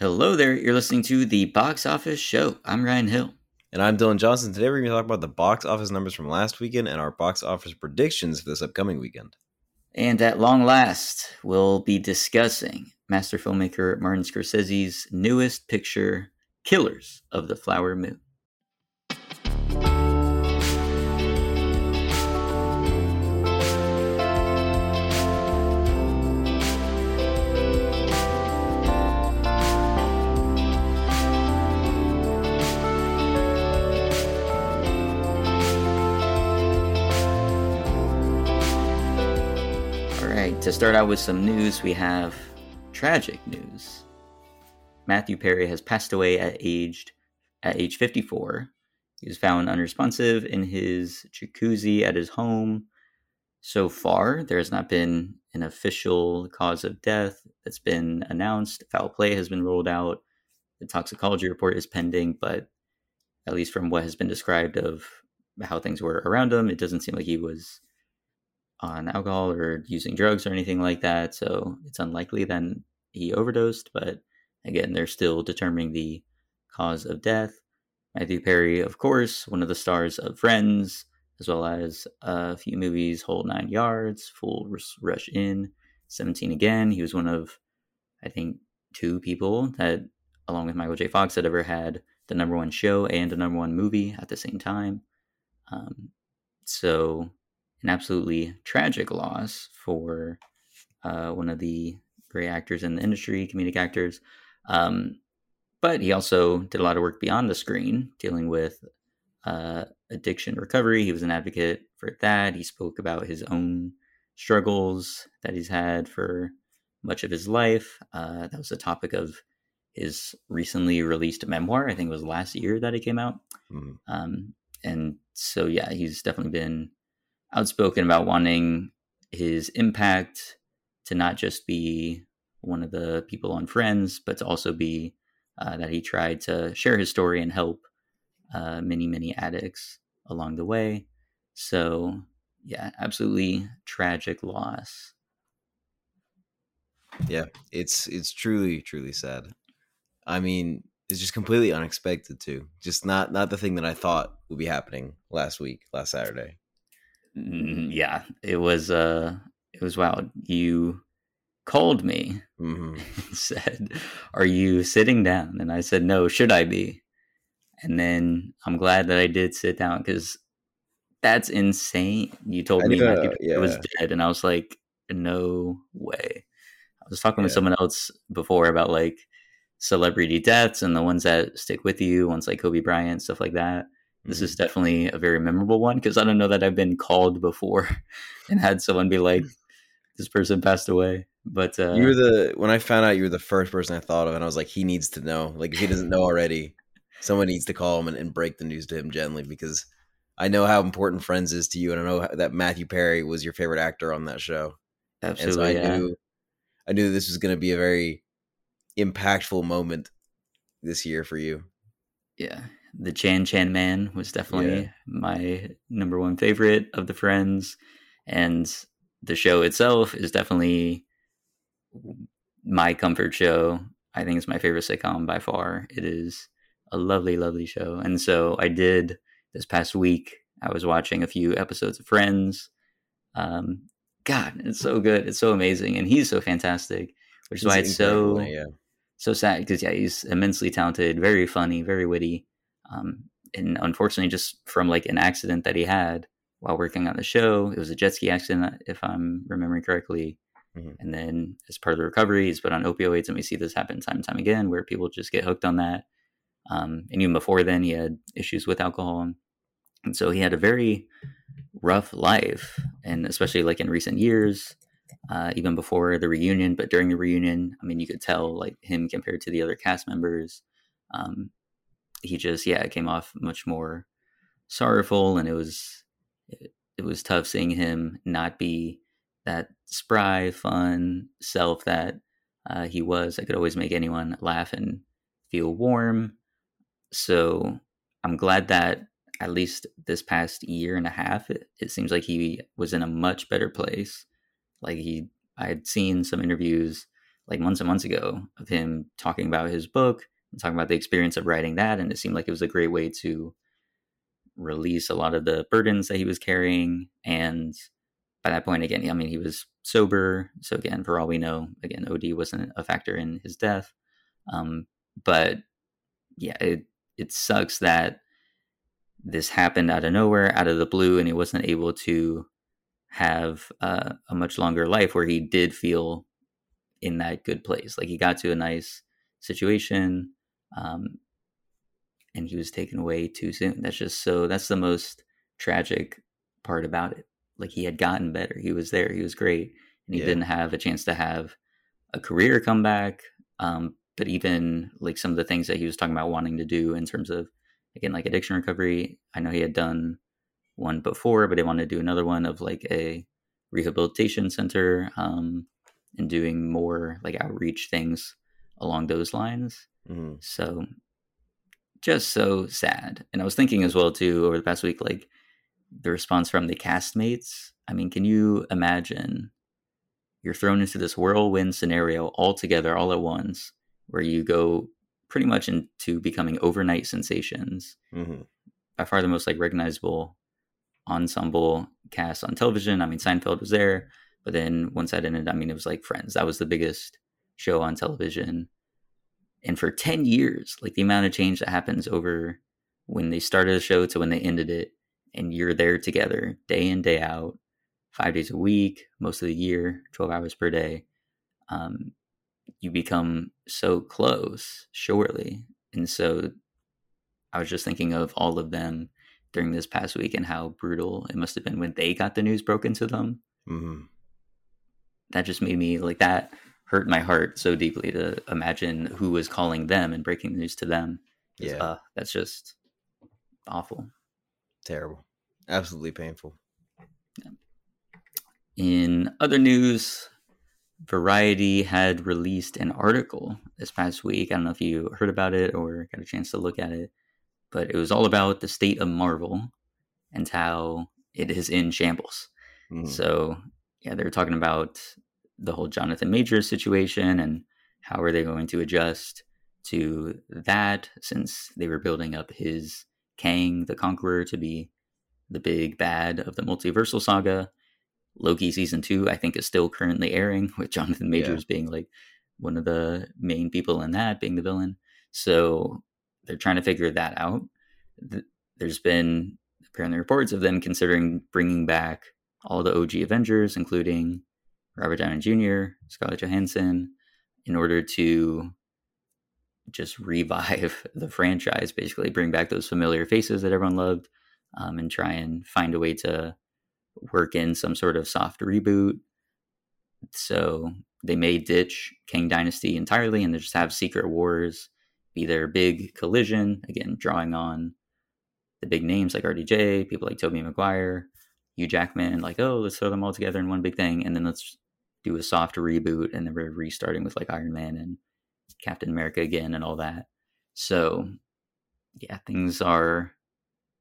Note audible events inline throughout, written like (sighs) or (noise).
Hello there. You're listening to the Box Office Show. I'm Ryan Hill. And I'm Dylan Johnson. Today we're going to talk about the box office numbers from last weekend and our box office predictions for this upcoming weekend. And at long last, we'll be discussing master filmmaker Martin Scorsese's newest picture, Killers of the Flower Moon. To start out with some news, we have tragic news. Matthew Perry has passed away at aged at age 54. He was found unresponsive in his jacuzzi at his home. So far, there has not been an official cause of death that's been announced. Foul play has been ruled out. The toxicology report is pending, but at least from what has been described of how things were around him, it doesn't seem like he was on alcohol or using drugs or anything like that. So it's unlikely that he overdosed. But again, they're still determining the cause of death. Matthew Perry, of course, one of the stars of Friends, as well as a few movies, Whole Nine Yards, Fools Rush In, 17 Again. He was one of, I think, two people that, along with Michael J. Fox, had ever had the number one show and a number one movie at the same time. Um, so an absolutely tragic loss for uh, one of the great actors in the industry, comedic actors. Um, but he also did a lot of work beyond the screen, dealing with uh, addiction recovery. He was an advocate for that. He spoke about his own struggles that he's had for much of his life. Uh, that was the topic of his recently released memoir. I think it was last year that it came out. Mm. Um, and so, yeah, he's definitely been outspoken about wanting his impact to not just be one of the people on Friends, but to also be uh, that he tried to share his story and help uh, many, many addicts along the way. So, yeah, absolutely tragic loss. Yeah, it's it's truly truly sad. I mean, it's just completely unexpected too. Just not not the thing that I thought would be happening last week, last Saturday. Mm, yeah, it was uh it was wild. You called me mm-hmm. (laughs) and said, "Are you sitting down?" And I said, "No, should I be?" And then I'm glad that I did sit down because that's insane. You told me that uh, (laughs) yeah. was dead, and I was like, "No way." I was talking yeah. with someone else before about like celebrity deaths and the ones that stick with you, ones like Kobe Bryant, stuff like that. This is mm-hmm. definitely a very memorable one because I don't know that I've been called before (laughs) and had someone be like, (laughs) "This person passed away." But uh, you were the when I found out you were the first person I thought of, and I was like, he needs to know. Like if he doesn't know already, someone needs to call him and, and break the news to him gently because I know how important Friends is to you, and I know that Matthew Perry was your favorite actor on that show. Absolutely, and so I yeah. knew I knew this was going to be a very impactful moment this year for you. Yeah, the Chan Chan Man was definitely yeah. my number one favorite of the Friends, and the show itself is definitely my comfort show. I think it's my favorite sitcom by far. It is a lovely, lovely show, and so I did this past week. I was watching a few episodes of Friends. Um, God, it's so good. It's so amazing, and he's so fantastic, which is he's why it's so yeah. so sad because yeah, he's immensely talented, very funny, very witty. Um, and unfortunately, just from like an accident that he had while working on the show, it was a jet ski accident, if I'm remembering correctly. Mm-hmm. And then, as part of the recovery, he's put on opioids, and we see this happen time and time again, where people just get hooked on that. Um, and even before then, he had issues with alcohol, and so he had a very rough life. And especially like in recent years, uh, even before the reunion, but during the reunion, I mean, you could tell like him compared to the other cast members. Um, he just yeah it came off much more sorrowful and it was it, it was tough seeing him not be that spry fun self that uh, he was. I could always make anyone laugh and feel warm. So i'm glad that at least this past year and a half it, it seems like he was in a much better place. Like he i had seen some interviews like months and months ago of him talking about his book talking about the experience of writing that. And it seemed like it was a great way to release a lot of the burdens that he was carrying. And by that point, again, I mean, he was sober. So, again, for all we know, again, OD wasn't a factor in his death. Um, but yeah, it, it sucks that this happened out of nowhere, out of the blue, and he wasn't able to have uh, a much longer life where he did feel in that good place. Like he got to a nice situation, um, and he was taken away too soon. That's just so. That's the most tragic part about it. Like he had gotten better. He was there. He was great, and he yeah. didn't have a chance to have a career come back. Um, but even like some of the things that he was talking about wanting to do in terms of again like addiction recovery i know he had done one before but he wanted to do another one of like a rehabilitation center um, and doing more like outreach things along those lines mm-hmm. so just so sad and i was thinking as well too over the past week like the response from the castmates i mean can you imagine you're thrown into this whirlwind scenario all together all at once where you go pretty much into becoming overnight sensations. Mm-hmm. By far the most like recognizable ensemble cast on television. I mean, Seinfeld was there, but then once that ended, I mean, it was like Friends. That was the biggest show on television. And for 10 years, like the amount of change that happens over when they started the show to when they ended it, and you're there together day in, day out, five days a week, most of the year, 12 hours per day. Um, you become so close surely and so i was just thinking of all of them during this past week and how brutal it must have been when they got the news broken to them mm-hmm. that just made me like that hurt my heart so deeply to imagine who was calling them and breaking the news to them yeah uh, that's just awful terrible absolutely painful yeah. in other news Variety had released an article this past week. I don't know if you heard about it or got a chance to look at it, but it was all about the state of Marvel and how it is in shambles. Mm. So, yeah, they were talking about the whole Jonathan Majors situation and how are they going to adjust to that since they were building up his Kang the Conqueror to be the big bad of the multiversal saga. Loki season two, I think, is still currently airing (laughs) with Jonathan Majors yeah. being like one of the main people in that, being the villain. So they're trying to figure that out. There's been apparently reports of them considering bringing back all the OG Avengers, including Robert Downey Jr., Scarlett Johansson, in order to just revive (laughs) the franchise, basically bring back those familiar faces that everyone loved, um, and try and find a way to work in some sort of soft reboot. So they may ditch Kang Dynasty entirely and they just have Secret Wars be their big collision. Again, drawing on the big names like RDJ, people like Tobey Maguire, Hugh Jackman, like, oh, let's throw them all together in one big thing. And then let's do a soft reboot. And then we're restarting with like Iron Man and Captain America again and all that. So, yeah, things are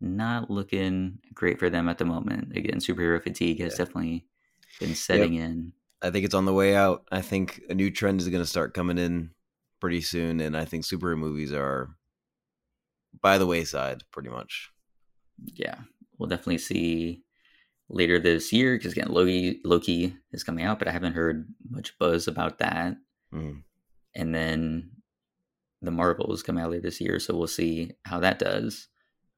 not looking great for them at the moment. Again, superhero fatigue has yeah. definitely been setting yep. in. I think it's on the way out. I think a new trend is going to start coming in pretty soon, and I think superhero movies are by the wayside, pretty much. Yeah, we'll definitely see later this year because again, Loki Loki is coming out, but I haven't heard much buzz about that. Mm. And then the Marvels come out later this year, so we'll see how that does.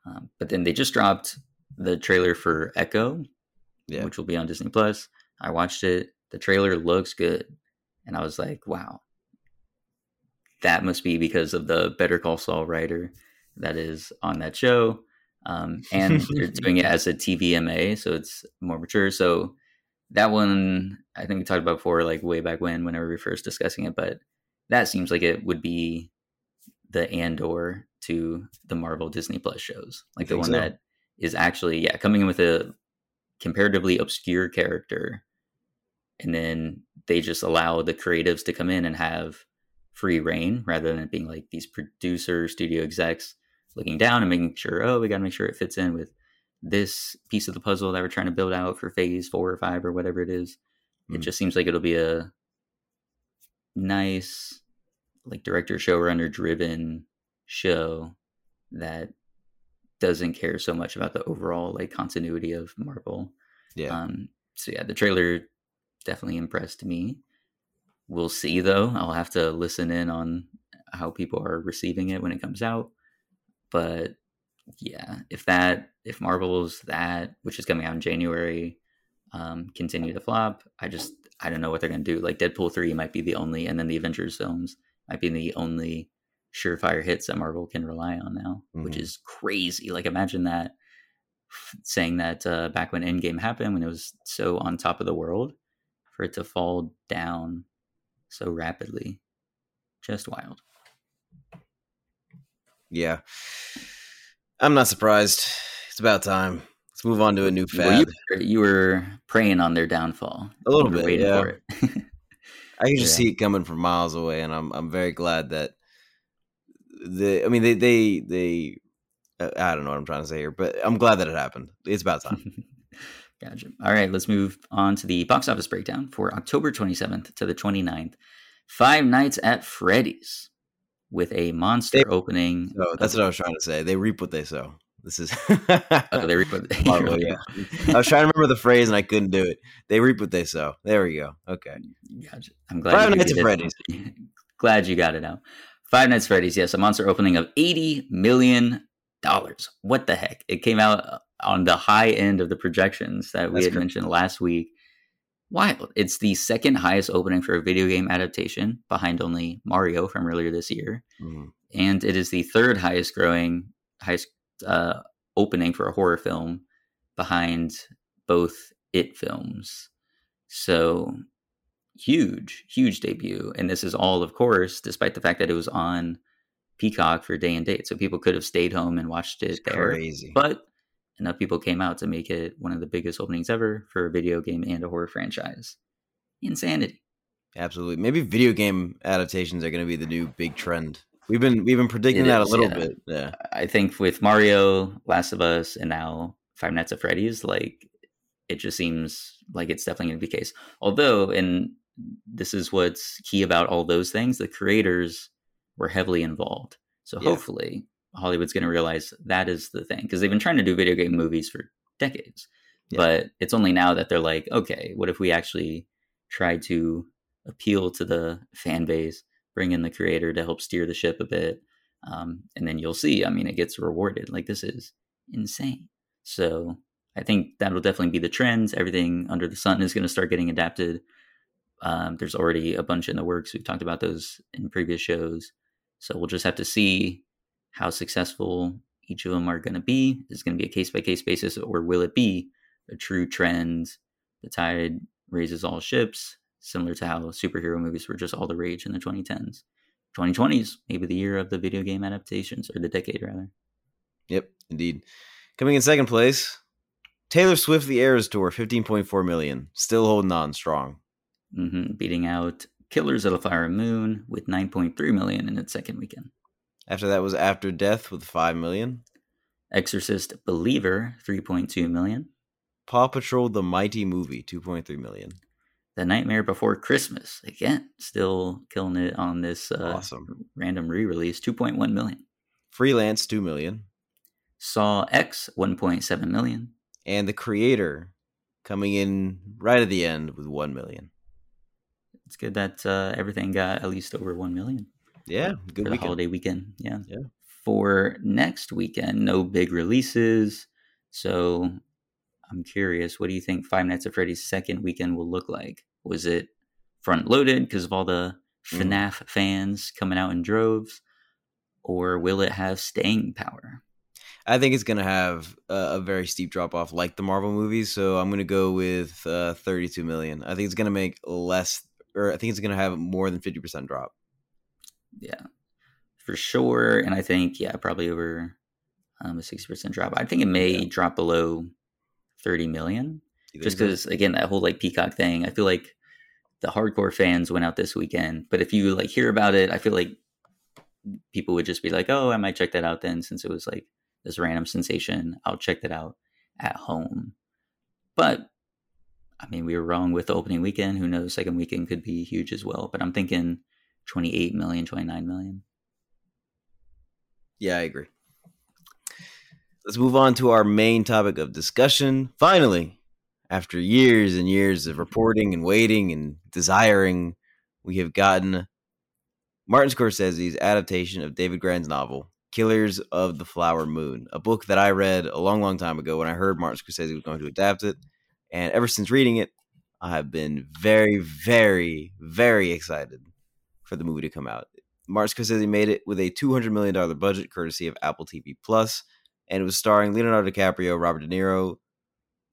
Um, but then they just dropped the trailer for Echo, yeah. which will be on Disney Plus. I watched it. The trailer looks good, and I was like, "Wow, that must be because of the Better Call Saul writer that is on that show." Um, (laughs) and they're doing it as a TVMA, so it's more mature. So that one, I think we talked about before, like way back when, whenever we were first discussing it. But that seems like it would be the Andor to the Marvel Disney Plus shows, like the one so. that is actually yeah coming in with a comparatively obscure character, and then they just allow the creatives to come in and have free rein rather than it being like these producer studio execs looking down and making sure oh we got to make sure it fits in with this piece of the puzzle that we're trying to build out for phase four or five or whatever it is. Mm. It just seems like it'll be a nice, like director showrunner driven show that doesn't care so much about the overall like continuity of Marvel. Yeah. Um, so yeah, the trailer definitely impressed me. We'll see though. I'll have to listen in on how people are receiving it when it comes out. But yeah, if that if Marvel's that which is coming out in January um, continue to flop, I just I don't know what they're gonna do. Like Deadpool three might be the only, and then the Avengers films might be the only surefire hits that Marvel can rely on now, mm-hmm. which is crazy. Like imagine that saying that uh, back when Endgame happened, when it was so on top of the world, for it to fall down so rapidly, just wild. Yeah, I'm not surprised. It's about time. Let's move on to a new fad. Well, you, were, you, were preying on their downfall. A little bit, yeah. (laughs) I can just yeah. see it coming from miles away, and I'm I'm very glad that the. I mean, they they they. Uh, I don't know what I'm trying to say here, but I'm glad that it happened. It's about time. (laughs) gotcha. All right, let's move on to the box office breakdown for October 27th to the 29th. Five Nights at Freddy's with a monster they, opening. No, that's of, what I was trying to say. They reap what they sow. This is oh, they reap what (laughs) they (laughs) Marvel, yeah. I was trying to remember the phrase and I couldn't do it. They reap what they sow. There we go. Okay. Gotcha. I'm glad Five Nights at Freddy's. (laughs) glad you got it out. Five Nights at Freddy's, yes, a monster opening of eighty million dollars. What the heck? It came out uh, on the high end of the projections that we That's had mentioned last week wild. It's the second highest opening for a video game adaptation, behind only Mario from earlier this year, mm-hmm. and it is the third highest growing, highest uh, opening for a horror film, behind both It films. So huge, huge debut, and this is all, of course, despite the fact that it was on Peacock for day and date, so people could have stayed home and watched it it's there. Crazy, but enough people came out to make it one of the biggest openings ever for a video game and a horror franchise. Insanity. Absolutely. Maybe video game adaptations are going to be the new big trend. We've been we've been predicting it that is, a little yeah. bit. Yeah. I think with Mario, Last of Us, and now Five Nights at Freddy's, like it just seems like it's definitely going to be the case. Although, and this is what's key about all those things, the creators were heavily involved. So yeah. hopefully Hollywood's going to realize that is the thing because they've been trying to do video game movies for decades. Yeah. But it's only now that they're like, okay, what if we actually try to appeal to the fan base, bring in the creator to help steer the ship a bit, um, and then you'll see. I mean, it gets rewarded. Like this is insane. So I think that'll definitely be the trends. Everything under the sun is going to start getting adapted. Um, there's already a bunch in the works. We've talked about those in previous shows. So we'll just have to see how successful each of them are going to be is going to be a case by case basis, or will it be a true trend? The tide raises all ships, similar to how superhero movies were just all the rage in the 2010s. 2020s, maybe the year of the video game adaptations, or the decade rather. Yep, indeed. Coming in second place, Taylor Swift The Eras Tour, 15.4 million, still holding on strong. Mm-hmm. Beating out Killers of the Flower Moon with 9.3 million in its second weekend. After that was After Death with 5 million. Exorcist Believer 3.2 million. Paw Patrol the Mighty Movie 2.3 million. The Nightmare Before Christmas again, still killing it on this uh, awesome random re-release 2.1 million. Freelance 2 million. Saw X 1.7 million. And The Creator coming in right at the end with 1 million. It's good that uh, everything got at least over 1 million. Yeah, good for the holiday weekend. Yeah. Yeah. For next weekend, no big releases. So I'm curious, what do you think Five Nights at Freddy's second weekend will look like? Was it front loaded because of all the. FNAF mm. fans coming out in droves? Or will it have staying power? I think it's going to have a, a, very steep drop off like the Marvel movies. So I'm going to go with uh, 32 million. I think it's going to make less, or I think it's going to have more than 50% drop yeah, for sure. And I think yeah, probably over um, a sixty percent drop. I think it may yeah. drop below thirty million, just because again that whole like Peacock thing. I feel like the hardcore fans went out this weekend, but if you like hear about it, I feel like people would just be like, "Oh, I might check that out then," since it was like this random sensation. I'll check that out at home. But I mean, we were wrong with the opening weekend. Who knows? Second weekend could be huge as well. But I'm thinking 28 million, 29 million. Yeah, I agree. Let's move on to our main topic of discussion. Finally, after years and years of reporting and waiting and desiring, we have gotten Martin Scorsese's adaptation of David Grann's novel, Killers of the Flower Moon, a book that I read a long, long time ago when I heard Martin Scorsese was going to adapt it. And ever since reading it, I have been very, very, very excited for the movie to come out. Martin Scorsese made it with a $200 million budget, courtesy of Apple TV Plus, and it was starring Leonardo DiCaprio, Robert De Niro,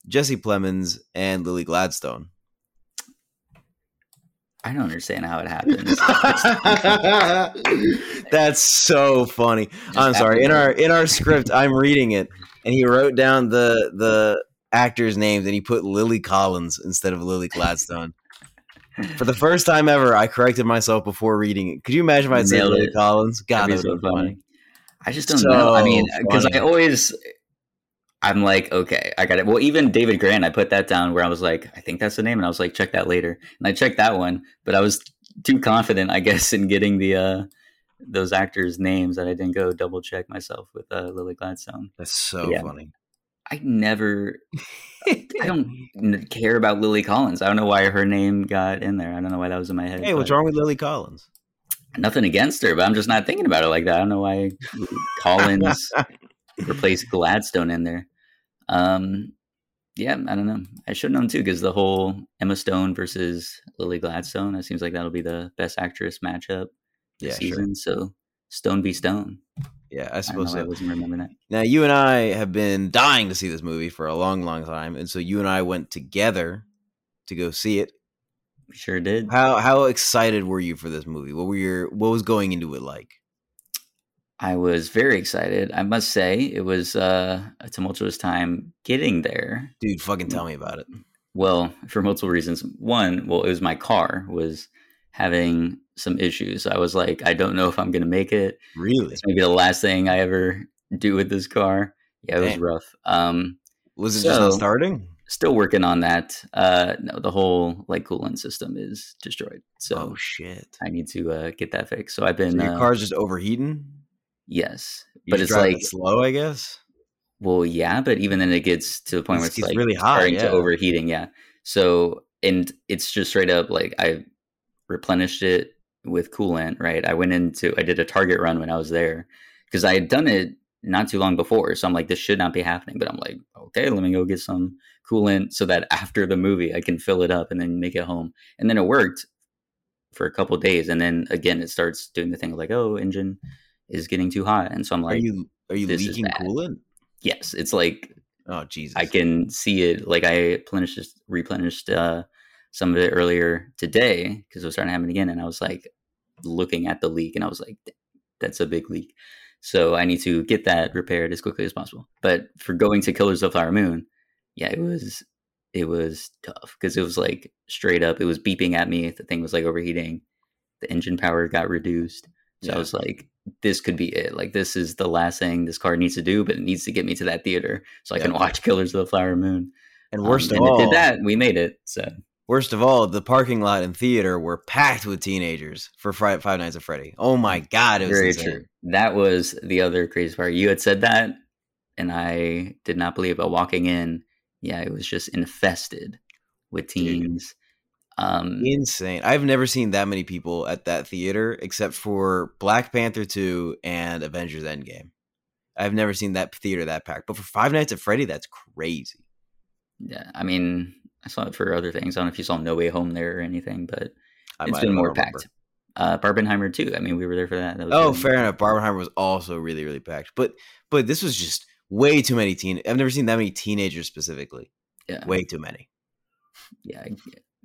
Jesse Plemons, and Lily Gladstone. I don't understand how it happens. (laughs) That's so funny. I'm sorry. In our in our script, I'm reading it, and he wrote down the the actors' names, and he put Lily Collins instead of Lily Gladstone. For the first time ever, I corrected myself before reading it. Could you imagine if I said Lily it. Collins? God, that so funny. funny. I just don't so know. I mean, because I always I'm like, okay, I got it. Well, even David Grann, I put that down where I was like, I think that's the name, and I was like, check that later, and I checked that one, but I was too confident, I (laughs) guess, in getting the uh those actors' names that I didn't go double check myself with uh, Lily Gladstone. That's so yeah. funny. I never, I don't (laughs) care about Lily Collins. I don't know why her name got in there. I don't know why that was in my head. Hey, what's wrong with Lily Collins? Nothing against her, but I'm just not thinking about it like that. I don't know why Collins (laughs) replaced Gladstone in there. Um, yeah, I don't know. I should have known too because the whole Emma Stone versus Lily Gladstone. It seems like that'll be the best actress matchup this yeah, season. Sure. So Stone v Stone. Yeah, I suppose I, so. I wasn't remembering that. Now you and I have been dying to see this movie for a long, long time, and so you and I went together to go see it. We sure did. How how excited were you for this movie? What were your what was going into it like? I was very excited. I must say, it was uh, a tumultuous time getting there. Dude, fucking tell me about it. Well, for multiple reasons. One, well, it was my car was having some issues. I was like, I don't know if I'm going to make it. Really? It's maybe the last thing I ever do with this car. Yeah, it Damn. was rough. Um, was it so, just not starting? Still working on that. Uh, no, the whole like coolant system is destroyed. So oh shit, I need to uh, get that fixed. So I've been. So your uh, car's just overheating. Yes, you but it's like it slow, I guess. Well, yeah, but even then, it gets to the point it's, where it's, like really hot, starting yeah. to overheating. Yeah. So, and it's just straight up like I replenished it with coolant. Right. I went into I did a Target run when I was there because I had done it not too long before. So I'm like, this should not be happening. But I'm like, okay, let me go get some coolant so that (laughs) after the movie I can fill it up and then make it home. And then it worked for a couple days, and then again it starts doing the thing like, oh, engine is getting too hot, and so I'm like, are you are you leaking coolant? Yes, it's like oh Jesus, I can see it. Like I replenished replenished uh, some of it earlier today because it was starting to happen again, and I was like looking at the leak, and I was like, that's a big leak. So I need to get that repaired as quickly as possible. But for going to Killers of the Flower Moon, yeah, it was it was tough because it was like straight up. It was beeping at me. The thing was like overheating. The engine power got reduced. So yeah. I was like, this could be it. Like this is the last thing this car needs to do, but it needs to get me to that theater so I can (laughs) watch Killers of the Flower Moon. And worst um, of and all, did that. We made it. So worst of all, the parking lot and theater were packed with teenagers for Five Nights at Freddy. Oh my god, it was Very insane. true. That was the other crazy part. You had said that, and I did not believe it. Walking in, yeah, it was just infested with teens. Um, Insane. I've never seen that many people at that theater except for Black Panther 2 and Avengers Endgame. I've never seen that theater that packed. But for Five Nights at Freddy, that's crazy. Yeah, I mean, I saw it for other things. I don't know if you saw No Way Home there or anything, but I it's been more packed. Uh, Barbenheimer too. I mean, we were there for that. that oh, fair enough. Barbenheimer was also really, really packed. But but this was just way too many teen. I've never seen that many teenagers specifically. Yeah, way too many. Yeah,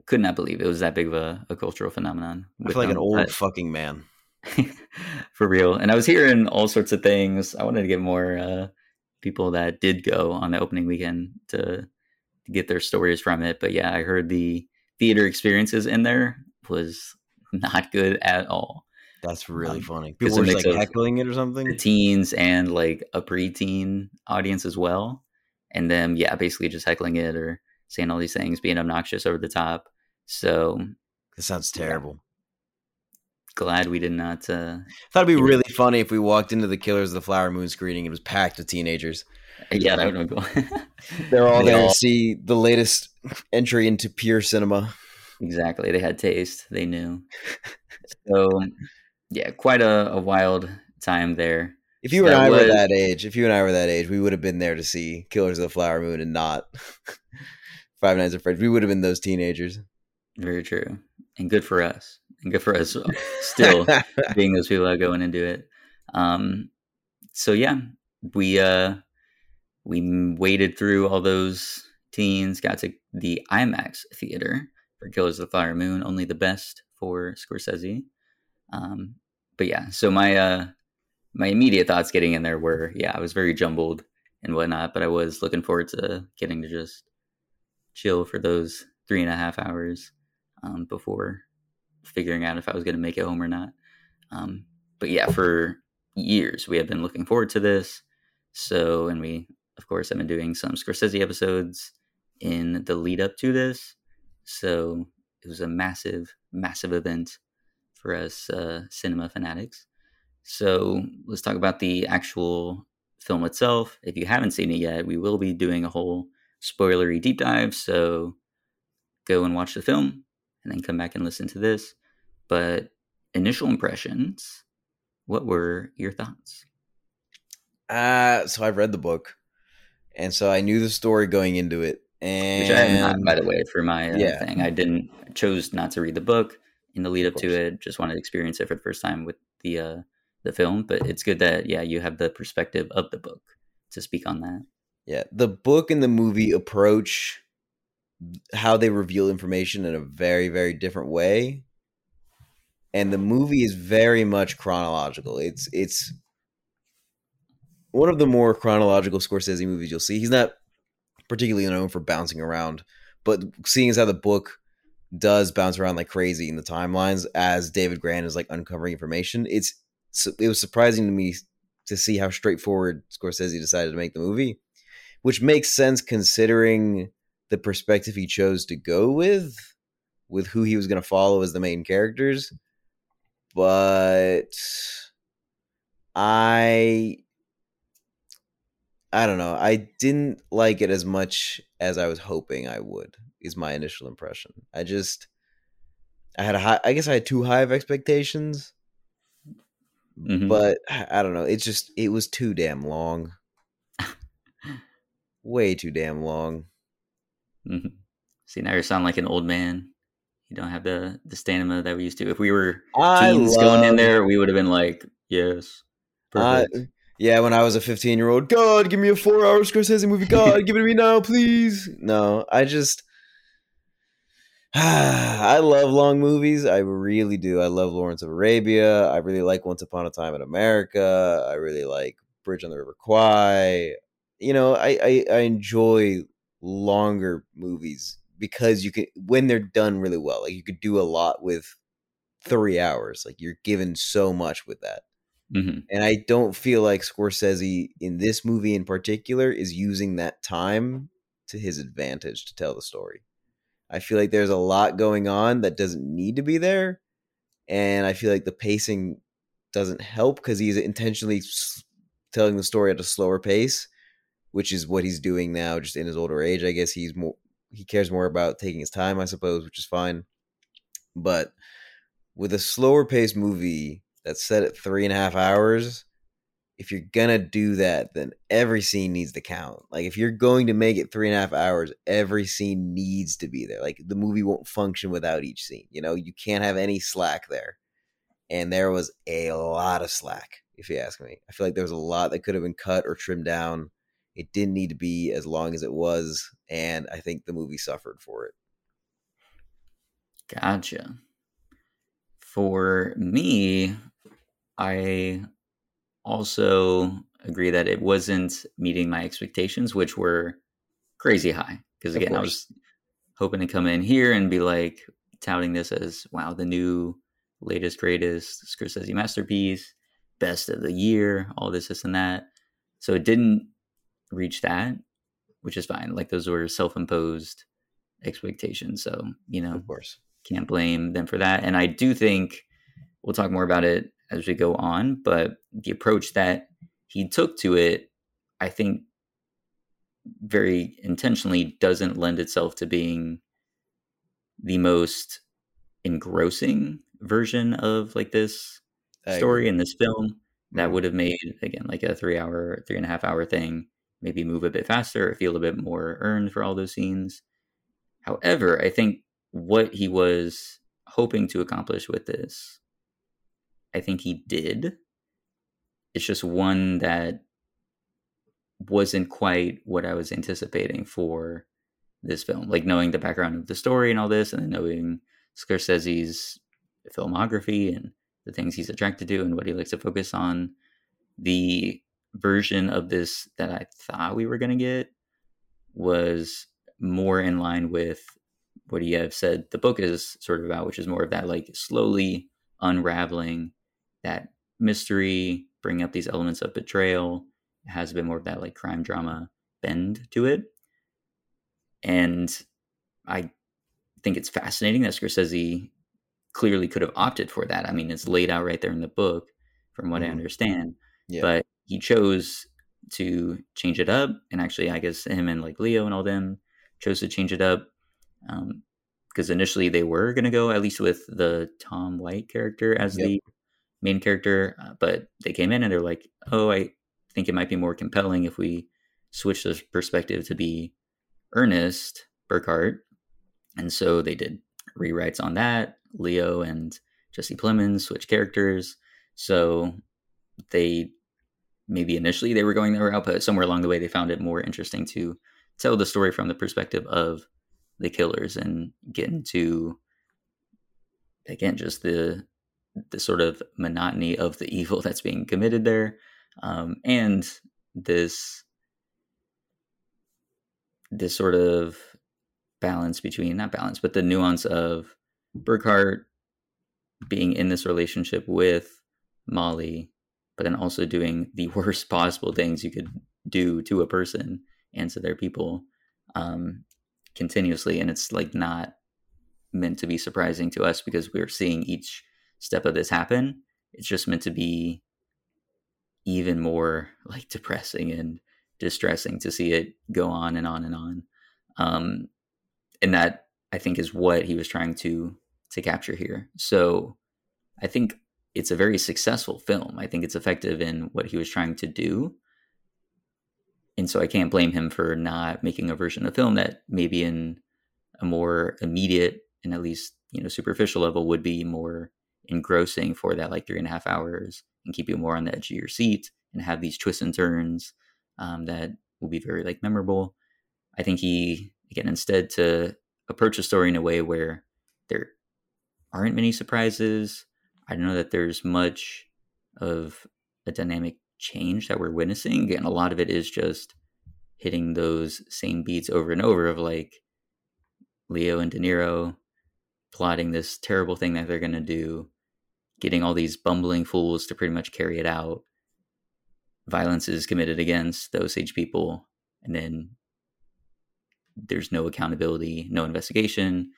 could not believe it was that big of a, a cultural phenomenon. I feel like an old fucking man. (laughs) for real. And I was hearing all sorts of things. I wanted to get more uh, people that did go on the opening weekend to get their stories from it. But yeah, I heard the theater experiences in there was not good at all. That's really um, funny. People were like heckling it or something. The teens and like a preteen audience as well, and then yeah, basically just heckling it or saying all these things, being obnoxious over the top. So That sounds terrible. glad we did not. Uh, Thought it'd be Yeah. really funny if we walked into the Killers of the Flower Moon screening and it was packed with teenagers. Yeah, that would have been cool. (laughs) They're all They there all- to see the latest entry into pure cinema. Exactly. They had taste. They knew. So, yeah, quite a, a wild time there. If you and That I were that age, if you and I were that age, we would have been there to see Killers of the Flower Moon and not (laughs) Five Nights at Freddy's. We would have been those teenagers. Very true. And good for us. And good for us still (laughs) being those people that go in and do it. Um, so yeah, we uh, we waded through all those teens, got to the IMAX theater for Killers of the Flower Moon, only the best for Scorsese. Um, but yeah, so my uh, my immediate thoughts getting in there were, yeah, I was very jumbled and whatnot, but I was looking forward to getting to just chill for those three and a half hours um, before figuring out if I was going to make it home or not. Um, but yeah, for years we have been looking forward to this. So, and we, of course, I've been doing some Scorsese episodes in the lead up to this. So it was a massive, massive event for us uh, cinema fanatics. So let's talk about the actual film itself. If you haven't seen it yet, we will be doing a whole spoilery deep dive. So go and watch the film and then come back and listen to this. But initial impressions, what were your thoughts? Uh, so I've read the book, and so I knew the story going into it. And Which I have not, by the way, for my uh, Yeah. thing. I didn't I chose not to read the book in the lead up to it. Just wanted to experience it for the first time with the uh, the film. But it's good that yeah, you have the perspective of the book to speak on that. Yeah, the book and the movie approach how they reveal information in a very, very different way. And the movie is very much chronological. It's it's one of the more chronological Scorsese movies you'll see. He's not particularly known for bouncing around, but seeing as how the book does bounce around like crazy in the timelines as David Grann is like uncovering information, it's it was surprising to me to see how straightforward Scorsese decided to make the movie, which makes sense considering the perspective he chose to go with, with who he was going to follow as the main characters. But I, I don't know. I didn't like it as much as I was hoping I would. Is my initial impression. I just, I had a high. I guess I had too high of expectations Mhm. but I don't know. It's just it was too damn long. Way too damn long. Mhm. See, now you sound like an old man. You don't have the the stamina that we used to. If we were teens going in there, we would have been like, yes, perfect. Yeah, when I was a 15 year old, God, give me a four hour Scorsese movie. (laughs) God, give it to me now, please. No, I just. (sighs) I love long movies. I really do. I love Lawrence of Arabia. I really like Once Upon a Time in America. I really like Bridge on the River Kwai. You know, I, I, I enjoy longer movies because you can when they're done really well. Like you could do a lot with three hours. Like you're given so much with that. Hmm And I don't feel like Scorsese in this movie in particular is using that time to his advantage to tell the story. I feel like there's a lot going on that doesn't need to be there. And I feel like the pacing doesn't help because he's intentionally telling the story at a slower pace, which is what he's doing now, just in his older age. I guess he's more, he cares more about taking his time, I suppose, which is fine. But with a slower paced movie that's set at three and a half hours, if you're gonna do that, then every scene needs to count. Like if you're going to make it three and a half hours, every scene needs to be there. Like the movie won't function without each scene. You know, you can't have any slack there. And there was a lot of slack, if you ask me. I feel like there was a lot that could have been cut or trimmed down. It didn't need to be as long as it was, and I think the movie suffered for it. Gotcha. For me, I also agree that it wasn't meeting my expectations, which were crazy high. Because again, I was hoping to come in here and be like touting this as wow, the new, latest, greatest Scorsese masterpiece, best of the year, all this, this, and that. So it didn't reach that, which is fine. Like those were self imposed expectations. So, you know, Of course. can't blame them for that. And I do think we'll talk more about it as we go on, but the approach that he took to it, I think very intentionally doesn't lend itself to being the most engrossing version of like this I story agree. in this film that Mhm. would have made again like a three hour three and a half hour thing maybe move a bit faster or feel a bit more earned for all those scenes however i think what he was hoping to accomplish with this i think he did it's just one that wasn't quite what i was anticipating for this film like knowing the background of the story and all this and then knowing scorsese's filmography and the things he's attracted to and what he likes to focus on. The version of this that I thought we were going to get was more in line with what he have said the book is sort of about, which is more of that like slowly unraveling that mystery, bring up these elements of betrayal. It has a bit more of that like crime drama bend to it. And I think it's fascinating that Scorsese clearly could have opted for that. I mean, it's laid out right there in the book, from what I Mhm. understand. Yeah. But he chose to change it up, and actually, I guess him and like Leo and all them chose to change it up because initially they were going to go at least with the Tom White character as Yep. the main character, uh, but they came in and they're like, "Oh, I think it might be more compelling if we switch the perspective to be Ernest Burkhart," and so they did rewrites on that. Leo and Jesse Plemons switch characters. So they maybe initially they were going that route, but somewhere along the way they found it more interesting to tell the story from the perspective of the killers and get into again just the the sort of monotony of the evil that's being committed there, um, and this this sort of balance between not balance, but the nuance of Burkhart being in this relationship with Molly, but then also doing the (laughs) worst possible things you could do to a person and to their people um, continuously. And it's like not meant to be surprising to us because we're seeing each step of this happen. It's just meant to be even more like depressing and distressing to see it go on and on and on. Um, and that I think is what he was trying to to capture here. So I think it's a very successful film. I think it's effective in what he was trying to do. And so I can't blame him for not making a version of film that maybe in a more immediate and at least, you know, superficial level would be more engrossing for that like three and a half hours and keep you more on the edge of your seat and have these twists and turns um, that will be very like memorable. I think he again instead to approach a story in a way where there aren't many surprises. I don't know that there's much of a dynamic change that we're witnessing. and a lot of it is just hitting those same beats over and over of like Leo and De Niro plotting this terrible thing that they're going to do, getting all these bumbling fools to pretty much carry it out. Violence is committed against the Osage people, and then there's no accountability, no investigation,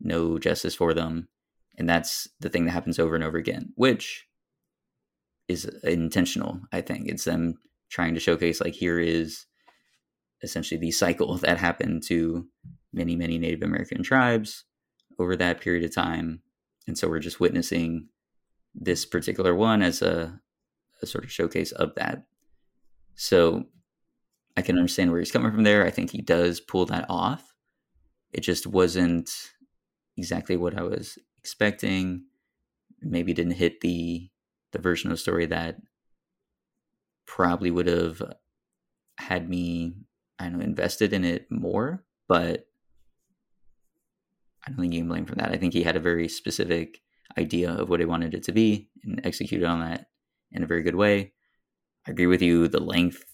no justice for them. And that's the thing that happens over and over again, which is intentional, I think. It's them trying to showcase, like, here is essentially the cycle (laughs) that happened to many, many Native American tribes over that period of time. And so we're just witnessing this particular one as a, a sort of showcase of that. So I can understand where he's coming from there. I think he does pull that off. It just wasn't exactly what I was expecting. Maybe didn't hit the the version of the story that probably would have had me, I don't know, invested in it more. But I don't think you can blame him for that. I think he had a very specific idea of what he wanted it to be and executed on that in a very good way. I agree with you. The length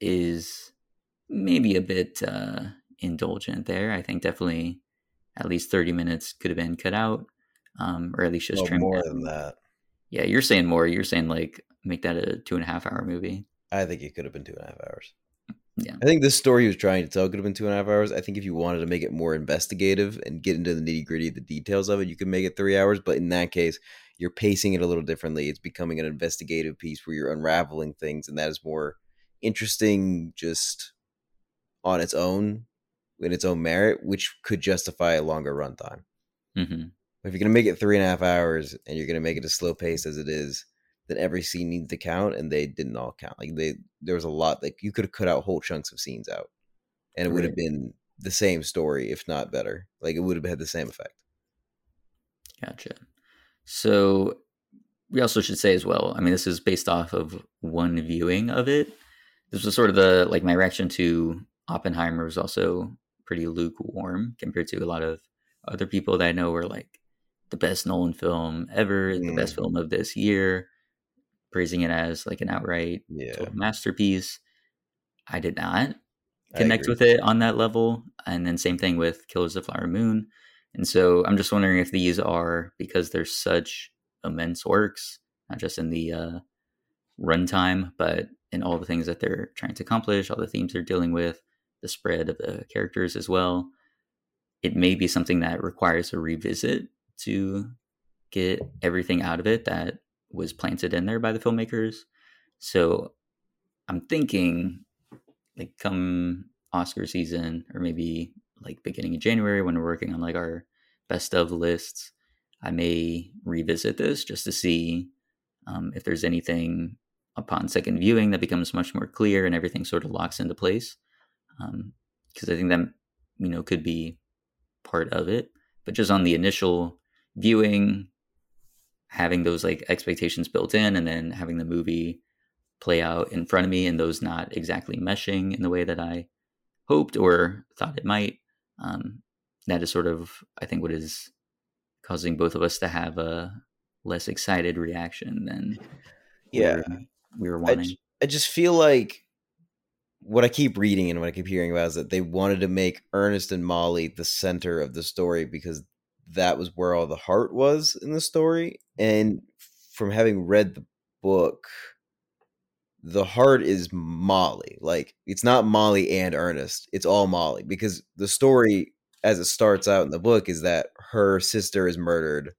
is maybe a bit uh, indulgent there. I think definitely at least 30 minutes could have been cut out um, or at least just Well, trimmed more down. than that. Yeah, you're saying more. You're saying like make that a two and a half hour movie. I think it could have been two and a half hours. Yeah. I think this story he was trying to tell could have been two and a half hours. I think if you wanted to make it more investigative and get into the nitty gritty of the details of it, you could make it three hours. But in that case, you're pacing it a little differently. It's becoming an investigative piece where you're unraveling things, and that is more interesting just on its own, in its own merit, which could justify a longer runtime. hmm If you're gonna make it three and a half hours and you're gonna make it as slow pace as it is, then every scene needs to count, and they didn't all count. Like they, there was a lot. Like you could have cut out whole chunks of scenes out, and it would have been the same story, if not better. Like it would have had the same effect. Gotcha. So we also should say as well. I mean, this is based off of one viewing of it. This was sort of the like my reaction to Oppenheimer was also pretty lukewarm compared to a lot of other people that I know were like the best Nolan film ever, the best Mm. film of this year, praising it as like an outright Yeah, masterpiece. I did not connect with it on that level. And then same thing with Killers of the Flower Moon. And so I'm just wondering if these are because they're such immense works, not just in the uh, runtime, but in all the things that they're trying to accomplish, all the themes they're dealing with, the spread of the characters as well. It may be something that requires a revisit to get everything out of it that was planted in there by the filmmakers. So I'm thinking like come Oscar season or maybe like beginning of January when we're working on like our best of lists, I may revisit this just to see um, if there's anything upon second viewing that becomes much more clear and everything sort of locks into place. Because I think that you know could be part of it, but just on the initial viewing, having those like expectations built in, and then having the movie play out in front of me and those not exactly meshing in the way that I hoped or thought it might. Um, that is sort of, I think, what is causing both of us to have a less excited reaction than we Yeah, were, we were I, wanting. j- I just feel like what I keep reading and what I keep hearing about is that they wanted to make Ernest and Molly the center of the story because that was where all the heart was in the story. And from having read the book, the heart is Molly. Like it's not Molly and Ernest, it's all Molly because the story as it starts out in the book is that her sister is murdered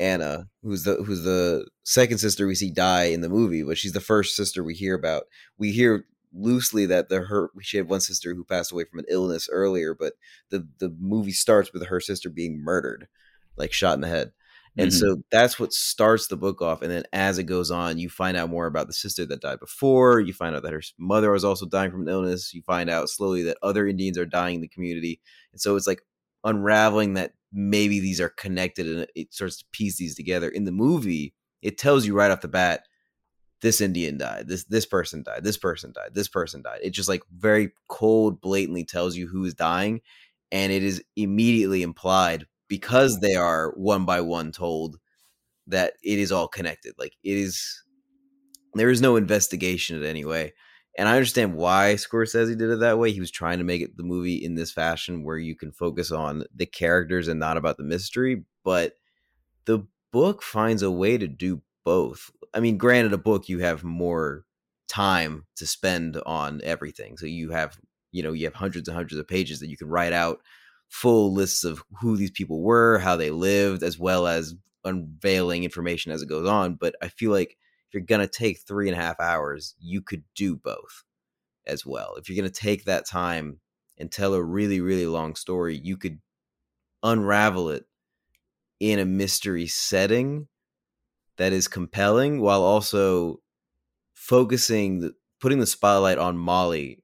Anna, who's the who's the second sister we see die in the movie, but she's the first sister we hear about. We hear loosely that the her she had one sister who passed away from an illness earlier, but the the movie starts with her sister being murdered, like shot in the head. And Mhm. so that's what starts the book off. And then as it goes on, you find out more about the sister that died before. You find out that her mother was also dying from an illness. You find out slowly that other Indians are dying in the community. And so it's like unraveling that maybe these are connected and it starts to piece these together. In the movie, it tells you right off the bat this Indian died, this this person died, this person died, this person died. It just like very cold, blatantly tells you who is dying, and it is immediately implied because they are one by one told that it is all connected. Like it is there is no investigation in any way. And I understand why Scorsese did it that way. He was trying to make it the movie in this fashion where you can focus on the characters and not about the mystery. But the book finds a way to do both. I mean, granted, a book you have more time to spend on everything. So you have, you know, you have hundreds and hundreds of pages that you can write out full lists of who these people were, how they lived, as well as unveiling information as it goes on. But I feel like if you're gonna take three and a half hours, you could do both as well. If you're gonna take that time and tell a really, really long story, you could unravel it in a mystery setting that is compelling while also focusing putting the spotlight on Molly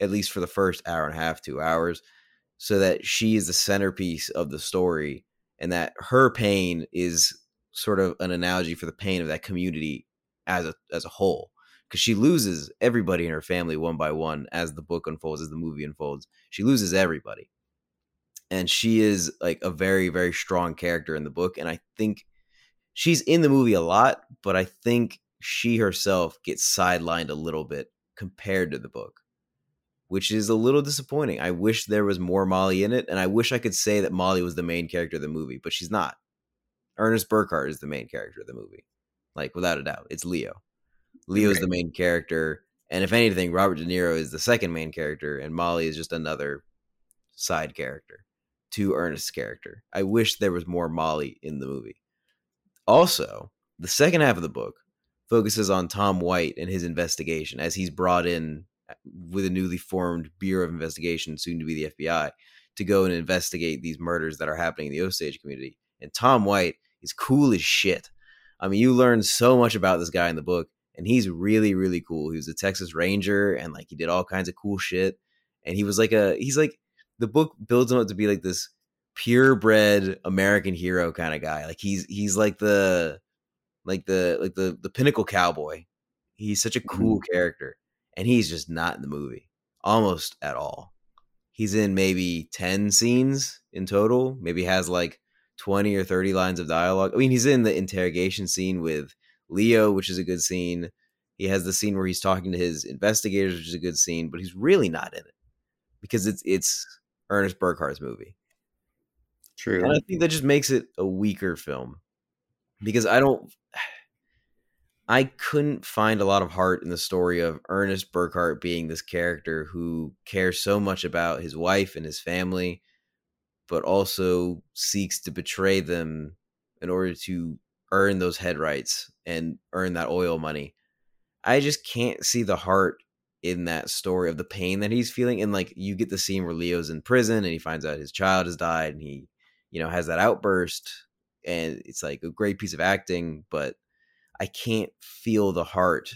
at least for the first hour and a half, 2 hours so that she is the centerpiece of the story and that her pain is sort of an analogy for the pain of that community as a as a whole. Because she loses everybody in her family one by one as the book unfolds as the movie unfolds. She loses everybody. And she is like a very very strong character in the book and i think she's in the movie a lot but i think she herself gets sidelined a little bit compared to the book which is a little disappointing. I wish there was more molly in it and i wish i could say that molly was the main character of the movie but she's not. Ernest burkhart is the main character of the movie like without a doubt. It's leo. Leo's the main character And if anything, Robert De Niro is the second main character, and Molly is just another side character to Ernest's character. I wish there was more Molly in the movie. Also, the second half of the book focuses on Tom White and his investigation as he's brought in uh, with a newly formed Bureau of Investigation, soon to be the FBI, to go and investigate these murders that are happening in the Osage community. And Tom White is cool as shit. I mean, you learn so much about this guy in the book, and he's really, really cool. He was a Texas Ranger, and like he did all kinds of cool shit. And he was like a, he's like, the book builds him up to be like this purebred American hero kind of guy. Like he's he's like the like the like the the pinnacle cowboy. He's such a cool mm-hmm. character, and he's just not in the movie almost at all. He's in maybe ten scenes in total. Maybe has like twenty or thirty lines of dialogue. I mean, he's in the interrogation scene with Leo, which is a good scene. He has the scene where he's talking to his investigators, which is a good scene, but he's really not in it because it's it's Ernest Burkhart's movie. True. And I think that just makes it a weaker film because I don't. I couldn't find a lot of heart in the story of Ernest Burkhart being this character who cares so much about his wife and his family, but also seeks to betray them in order to earn those head rights and earn that oil money. I just can't see the heart in that story of the pain that he's feeling. And like you get the scene where Leo's in prison and he finds out his child has died and he, you know, has that outburst. And it's like a great piece of acting, but I can't feel the heart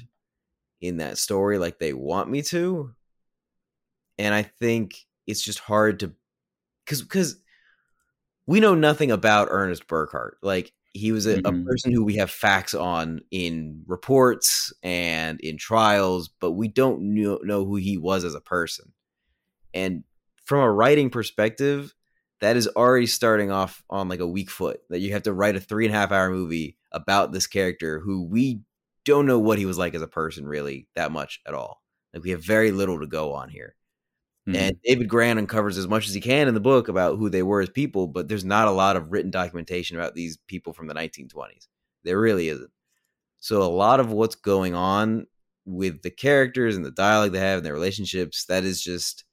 in that story like they want me to. And I think it's just hard to because because we know nothing about Ernest Burkhart. Like he was a, mm-hmm. a, person who we have facts on in reports and in trials, but we don't know, know who he was as a person. And from a writing perspective, that is already starting off on like a weak foot. That you have to write a three and a half hour movie about this character who we don't know what he was like as a person really that much at all. Like we have very little to go on here. Mm-hmm. And David Grann uncovers as much as he can in the book about who they were as people, but there's not a lot of written documentation about these people from the 1920s. There really isn't. So a lot of what's going on with the characters and the dialogue they have and their relationships, that is just,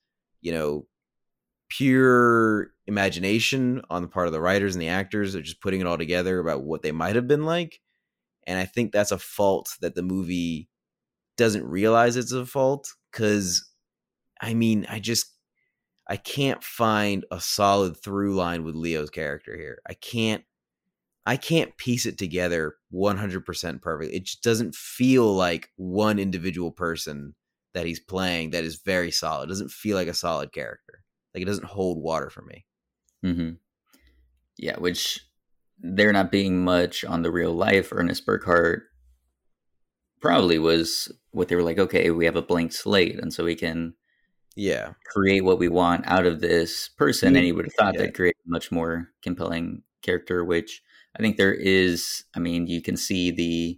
you know, pure imagination on the part of the writers and the actors. They're just putting it all together about what they might have been like. And I think that's a fault that the movie doesn't realize it's a fault because I mean, I just I can't find a solid through line with Leo's character here. I can't I can't piece it together 100% perfect. It just doesn't feel like one individual person that he's playing that is very solid. It doesn't feel like a solid character. Like it doesn't hold water for me. Mm-hmm. Yeah, which there not being much on the real life Ernest Burkhart probably was what they were like, okay, we have a blank slate, and so we can yeah create what we want out of this person mm-hmm. and he would have thought yeah. that create a much more compelling character which i think there is i mean you can see the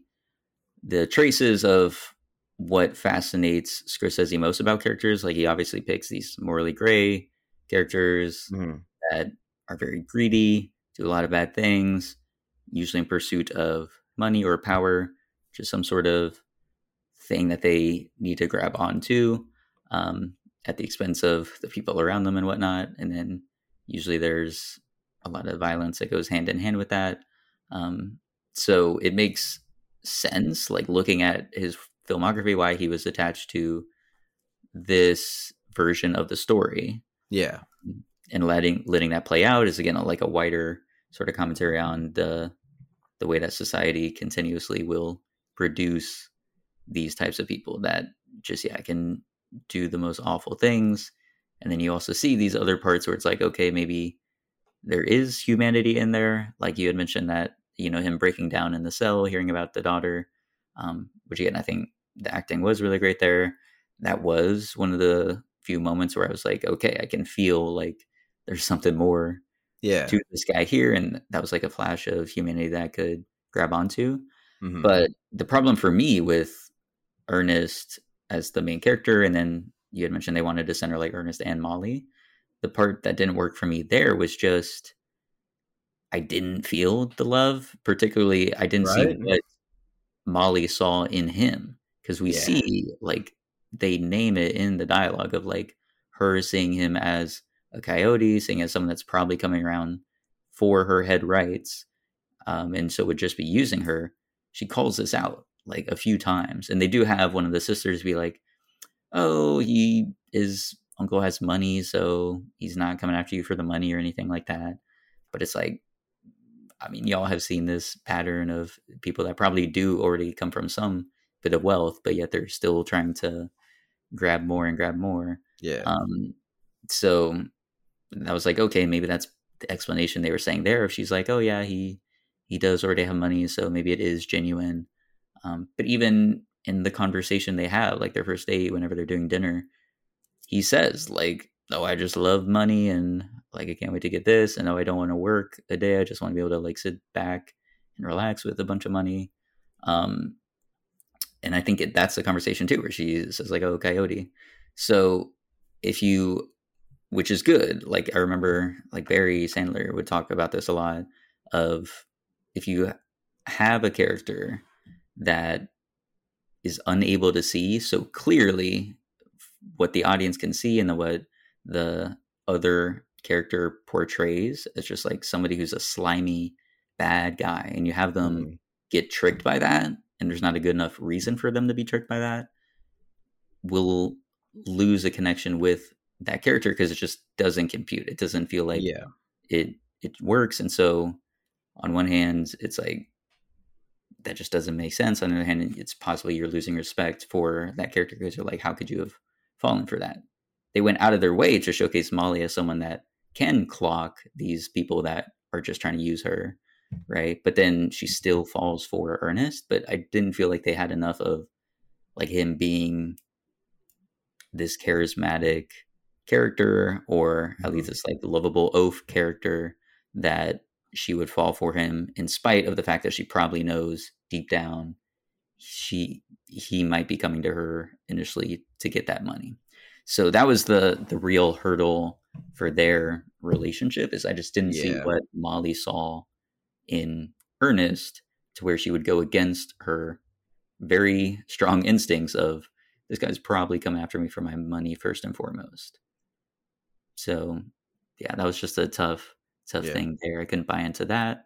the traces of what fascinates scorsese most about characters like he obviously picks these morally gray characters mm. that are very greedy do a lot of bad things usually in pursuit of money or power just some sort of thing that they need to grab onto um, at the expense of the people around them and whatnot. And then usually there's a lot of violence that goes hand in hand with that. Um, so it makes sense, like looking at his filmography, why he was attached to this version of the story. Yeah, and letting letting that play out is again like a wider sort of commentary on the the way that society continuously will produce these types of people that just yeah can do the most awful things. And then you also see these other parts where it's like okay maybe there is humanity in there. Like you had mentioned that you know him breaking down in the cell hearing about the daughter um, which again i think the acting was really great there. That was one of the few moments where i was like okay i can feel like there's something more yeah to this guy here and that was like a flash of humanity that I could grab onto mm-hmm. but the problem for me with ernest as the main character, and then you had mentioned they wanted to center like Ernest and Molly. The part that didn't work for me there was just I didn't feel the love, particularly I didn't right. see what Molly saw in him because we yeah. see like they name it in the dialogue of like her seeing him as a coyote, seeing as someone that's probably coming around for her head rights, um, and so would just be using her. She calls this out like a few times, and they do have one of the sisters be like, "Oh, he is uncle has money, so he's not coming after you for the money or anything like that." But it's like, I mean, y'all have seen this pattern of people that probably do already come from some bit of wealth, but yet they're still trying to grab more and grab more. Yeah. Um, so I was like, okay, maybe that's the explanation they were saying there. If she's like, oh yeah, he he does already have money, so maybe it is genuine. Um, but even in the conversation they have, like their first date, whenever they're doing dinner, he says like, "Oh, I just love money, and like I can't wait to get this, and oh, I don't want to work a day. I just want to be able to like sit back and relax with a bunch of money." Um, and I think it, that's the conversation too, where she says like, "Oh, coyote." So if you, which is good. Like I remember, like Barry Sandler would talk about this a lot. Of if you have a character that is unable to see so clearly what the audience can see and the what the other character portrays it's just like somebody who's a slimy bad guy and you have them mm. get tricked by that and there's not a good enough reason for them to be tricked by that will lose a connection with that character because it just doesn't compute it doesn't feel like yeah it it works and so on one hand it's like that just doesn't make sense. On the other hand, it's possibly you're losing respect for that character because you're like, how could you have fallen for that? They went out of their way to showcase Molly as someone that can clock these people that are just trying to use her, right? But then she still falls for Ernest. But I didn't feel like they had enough of like him being this charismatic character or at least mm-hmm. this like lovable oaf character that she would fall for him in spite of the fact that she probably knows deep down she he might be coming to her initially to get that money. So that was the the real hurdle for their relationship is I just didn't yeah. see what Molly saw in Ernest to where she would go against her very strong instincts of this guy's probably come after me for my money first and foremost. So yeah, that was just a tough tough yeah. thing there. I couldn't buy into that.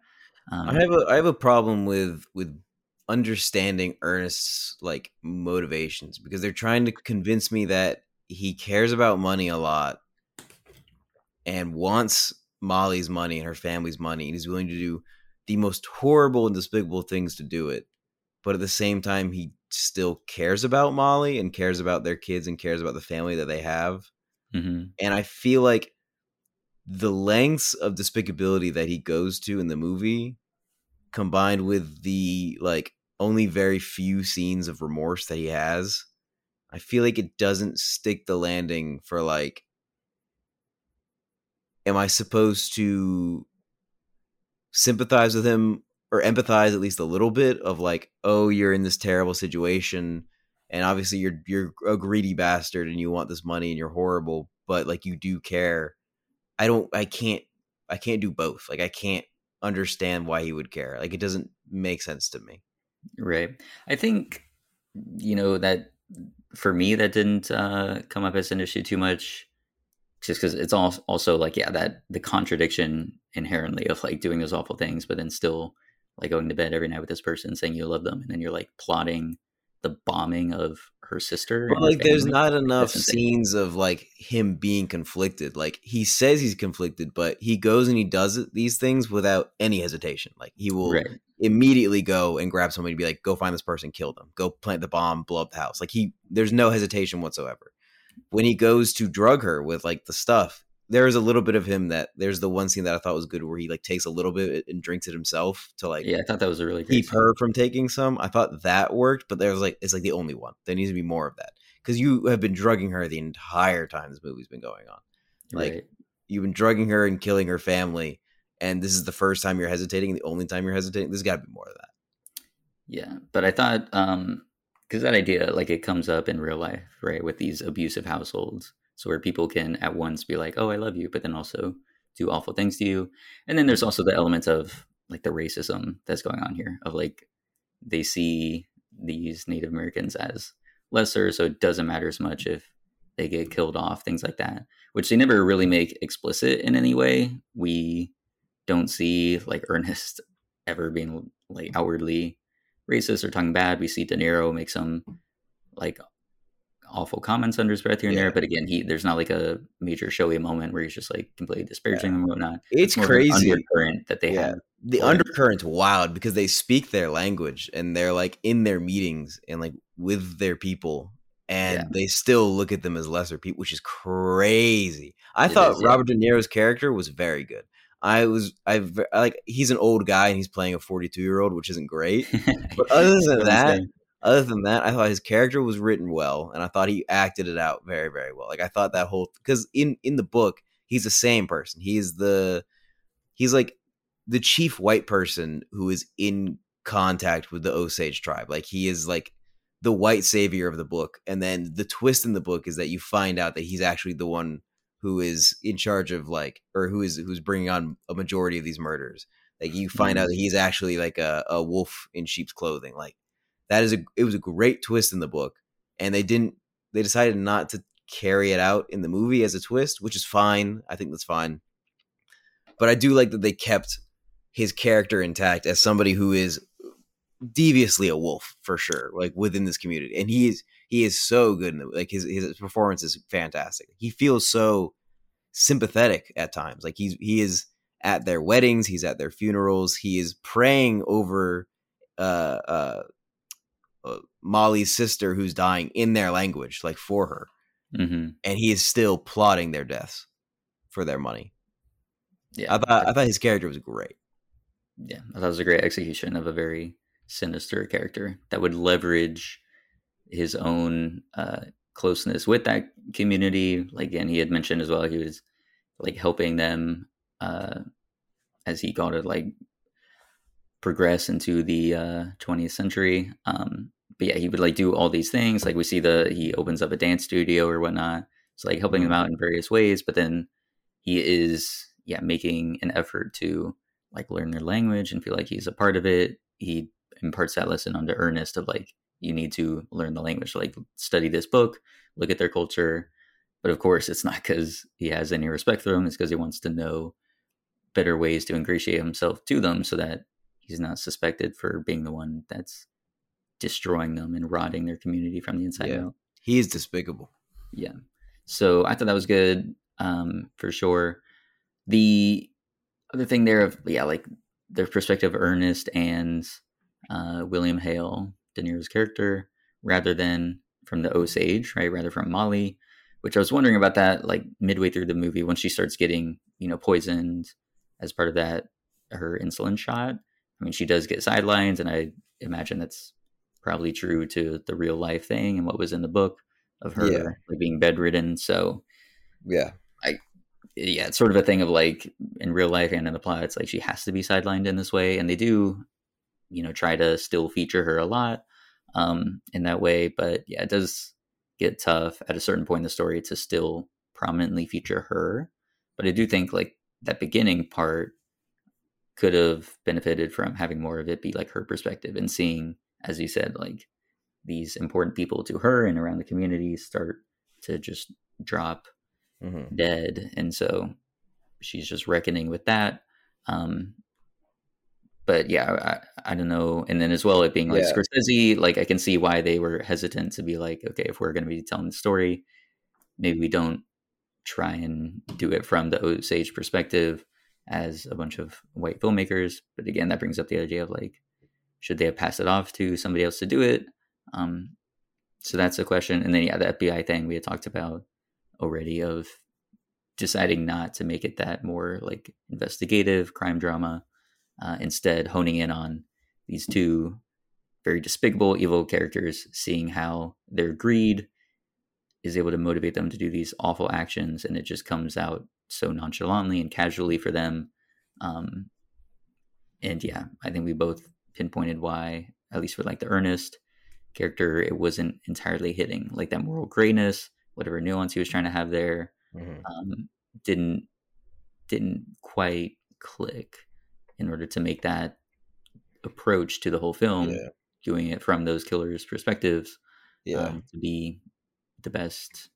Um, I have a I have a problem with with understanding Ernest's like motivations because they're trying to convince me that he cares about money a lot and wants Molly's money and her family's money and he's willing to do the most horrible and despicable things to do it. But at the same time he still cares about Molly and cares about their kids and cares about the family that they have. Mm-hmm. And I feel like the lengths of despicability that he goes to in the movie combined with the like only very few scenes of remorse that he has i feel like it doesn't stick the landing for like am i supposed to sympathize with him or empathize at least a little bit of like oh you're in this terrible situation and obviously you're you're a greedy bastard and you want this money and you're horrible but like you do care I don't I can't I can't do both. Like I can't understand why he would care. Like it doesn't make sense to me. Right. I think you know that for me that didn't uh, come up as an issue too much just because it's all, also like yeah that the contradiction inherently of like doing those awful things but then still like going to bed every night with this person saying you love them and then you're like plotting the bombing of her sister. Like, there's not enough scenes of like him being conflicted. Like he says he's conflicted, but he goes and he does it, these things without any hesitation. Like he will right. immediately go and grab somebody, and be like, "Go find this person, kill them, go plant the bomb, blow up the house." Like he, there's no hesitation whatsoever. When he goes to drug her with like the stuff, there is a little bit of him that there's the one scene that I thought was good where he like takes a little bit and drinks it himself to like yeah I thought that was a really keep scene. her from taking some. I thought that worked, but there was like it's like the only one. There needs to be more of that because you have been drugging her the entire time this movie's been going on. Like right. you've been drugging her and killing her family, and this is the first time you're hesitating, the only time you're hesitating. There's got to be more of that. Yeah, but I thought um because that idea like it comes up in real life, right, with these abusive households so where people can at once be like, "Oh, I love you," but then also do awful things to you. And then there's also the element of like the racism that's going on here of like they see these Native Americans as lesser, so it doesn't matter as much if they get killed off, things like that, which they never really make explicit in any way. We don't see like Ernest (laughs) ever being like outwardly racist or talking bad. We see De Niro make some like awful comments under his breath here and yeah. there, but again, he there's not like a major showy moment where he's just like completely disparaging yeah. them and whatnot. It's, it's crazy undercurrent that they yeah. have. The undercurrent's wild because they speak their language and they're like in their meetings and like with their people and they still look at them as lesser people, which is crazy. I it thought is, Robert De Niro's character was very good. I was I like he's an old guy and he's playing a 42 year old, which isn't great. (laughs) But other than that, other than that, I thought his character was written well, and I thought he acted it out very very well. Like I thought that whole because in in the book he's the same person. He's the he's like the chief white person who is in contact with the Osage tribe. Like he is like the white savior of the book, and then the twist in the book is that you find out that he's actually the one who is in charge of like or who is who's bringing on a majority of these murders. Like you find mm-hmm. out that he's actually like a, a wolf in sheep's clothing. Like that is a it was a great twist in the book and they didn't they decided not to carry it out in the movie as a twist which is fine. I think that's fine. But i do like that they kept his character intact as somebody who is deviously a wolf for sure like within this community and he is he is so good in the, like his his performance is fantastic. He feels so sympathetic at times. Like he's he is at their weddings, he's at their funerals, he is praying over uh, uh, uh Molly's sister who's dying in their language, like for her, mm-hmm. and he is still plotting their deaths for their money. Yeah, I thought I thought his character was great. Yeah, I thought it was a great execution of a very sinister character that would leverage his own uh, closeness with that community. Like again, he had mentioned as well, he was like helping them uh, as he got it, like progress into the uh, 20th century. Um, but yeah, he would like do all these things. Like we see the he opens up a dance studio or whatnot. So like helping them out in various ways. But then he is yeah making an effort to like learn their language and feel like he's a part of it. He imparts that lesson onto Ernest of like you need to learn the language like study this book look at their culture. But of course it's not because he has any respect for them it's because he wants to know better ways to ingratiate himself to them so that he's not suspected for being the one that's destroying them and rotting their community from the inside yeah. out. He is despicable. Yeah. So i thought that was good um, for sure. The other thing there of yeah like their perspective of ernest and uh, william hale De Niro's character rather than from the Osage, right? Rather from Molly, which I was wondering about that like midway through the movie when she starts getting, you know, poisoned as part of that, her insulin shot. I mean, she does get sidelines, and I imagine that's probably true to the real life thing and what was in the book of her yeah. like being bedridden. So, yeah, I, yeah, it's sort of a thing of like in real life and in the plot, it's like she has to be sidelined in this way, and they do you know try to still feature her a lot um, in that way. But yeah, it does get tough at a certain point in the story to still prominently feature her. But I do think like that beginning part could have benefited from having more of it be like her perspective and seeing, as you said, like these important people to her and around the community start to just drop mm-hmm. dead. And so she's just reckoning with that. Um, but yeah, I, I, don't know. And then as well, it being like yeah. Scorsese, like I can see why they were hesitant to be like, okay, if we're going to be telling the story, maybe we don't try and do it from the Osage perspective as a bunch of white filmmakers. But again, that brings up the idea of like, should they have passed it off to somebody else to do it? Um, so that's a question. And then yeah, the FBI thing we had talked about already of deciding not to make it that more like investigative crime drama uh, instead honing in on these two very despicable evil characters seeing how their greed is able to motivate them to do these awful actions and it just comes out so nonchalantly and casually for them um, and yeah i think we both pinpointed why at least for like the Ernest character it wasn't entirely hitting like that moral grayness whatever nuance he was trying to have there mm-hmm. um, didn't didn't quite click in order to make that approach to the whole film, yeah. doing it from those killers' perspectives. Yeah. um, to be the best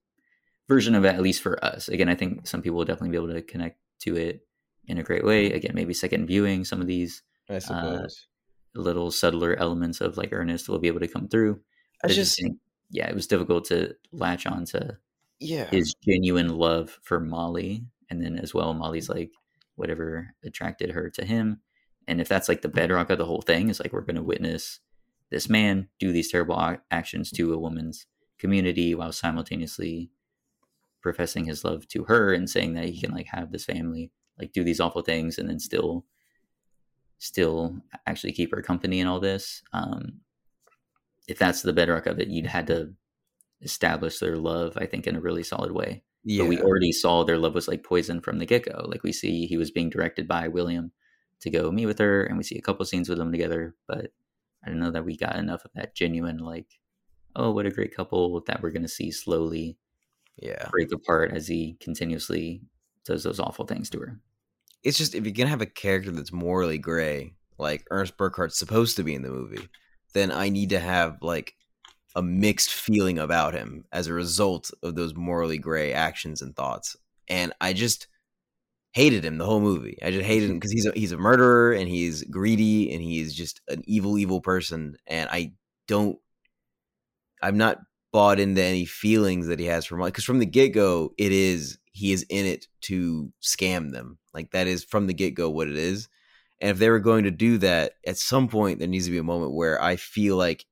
version of it, at least for us. Again, I think some people will definitely be able to connect to it in a great way. Mm-hmm. Again, maybe second viewing some of these I uh, suppose. little subtler elements of like Ernest will be able to come through. I just think, yeah, it was difficult to latch on to yeah. his genuine love for Molly, and then as well, Molly's mm-hmm. like whatever attracted her to him. And if that's like the bedrock of the whole thing, is like we're going to witness this man do these terrible actions to a woman's community while simultaneously professing his love to her and saying that he can like have this family like do these awful things and then still still actually keep her company and all this um if that's the bedrock of it you'd had to establish their love i think in a really solid way yeah. but we already saw their love was like poison from the get-go like we see he was being directed by william to go meet with her and we see a couple scenes with them together but i don't know that we got enough of that genuine like oh what a great couple that we're going to see slowly yeah. break apart as he continuously does those awful things to her It's just if you're gonna have a character that's morally gray, like Ernest Burkhart's supposed to be in the movie, then I need to have like a mixed feeling about him as a result of those morally gray actions and thoughts. And I just hated him the whole movie. I just hated him (laughs) because he's a, he's a murderer and he's greedy and he's just an evil, evil person. And I don't, I'm not bought into any feelings that he has for Molly because from the get go, it is he is in it to scam them. Like that is from the get go what it is. And if they were going to do that, at some point there needs to be a moment where I feel like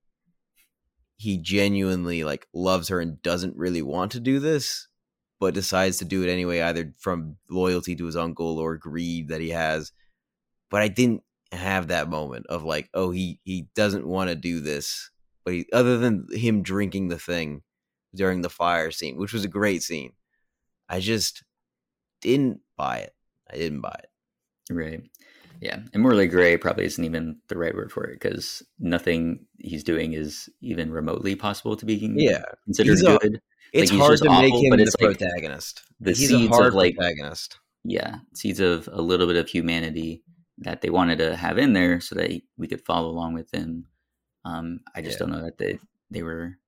he genuinely like loves her and doesn't really want to do this, but decides to do it anyway, either from loyalty to his uncle or greed that he has. But I didn't have that moment of like, oh, he he doesn't want to do this, but he, other than him drinking the thing during the fire scene, which was a great scene, I just didn't buy it. I didn't buy it. Right. Yeah. And morally gray probably isn't even the right word for it because nothing he's doing is even remotely possible to be Yeah, considered He's a- good. it's he's hard just to make him but the like protagonist. the He's seeds a hard of like protagonist. yeah, seeds of a little bit of humanity that they wanted to have in there so that we could follow along with him. Um, I just Yeah. don't know that they they were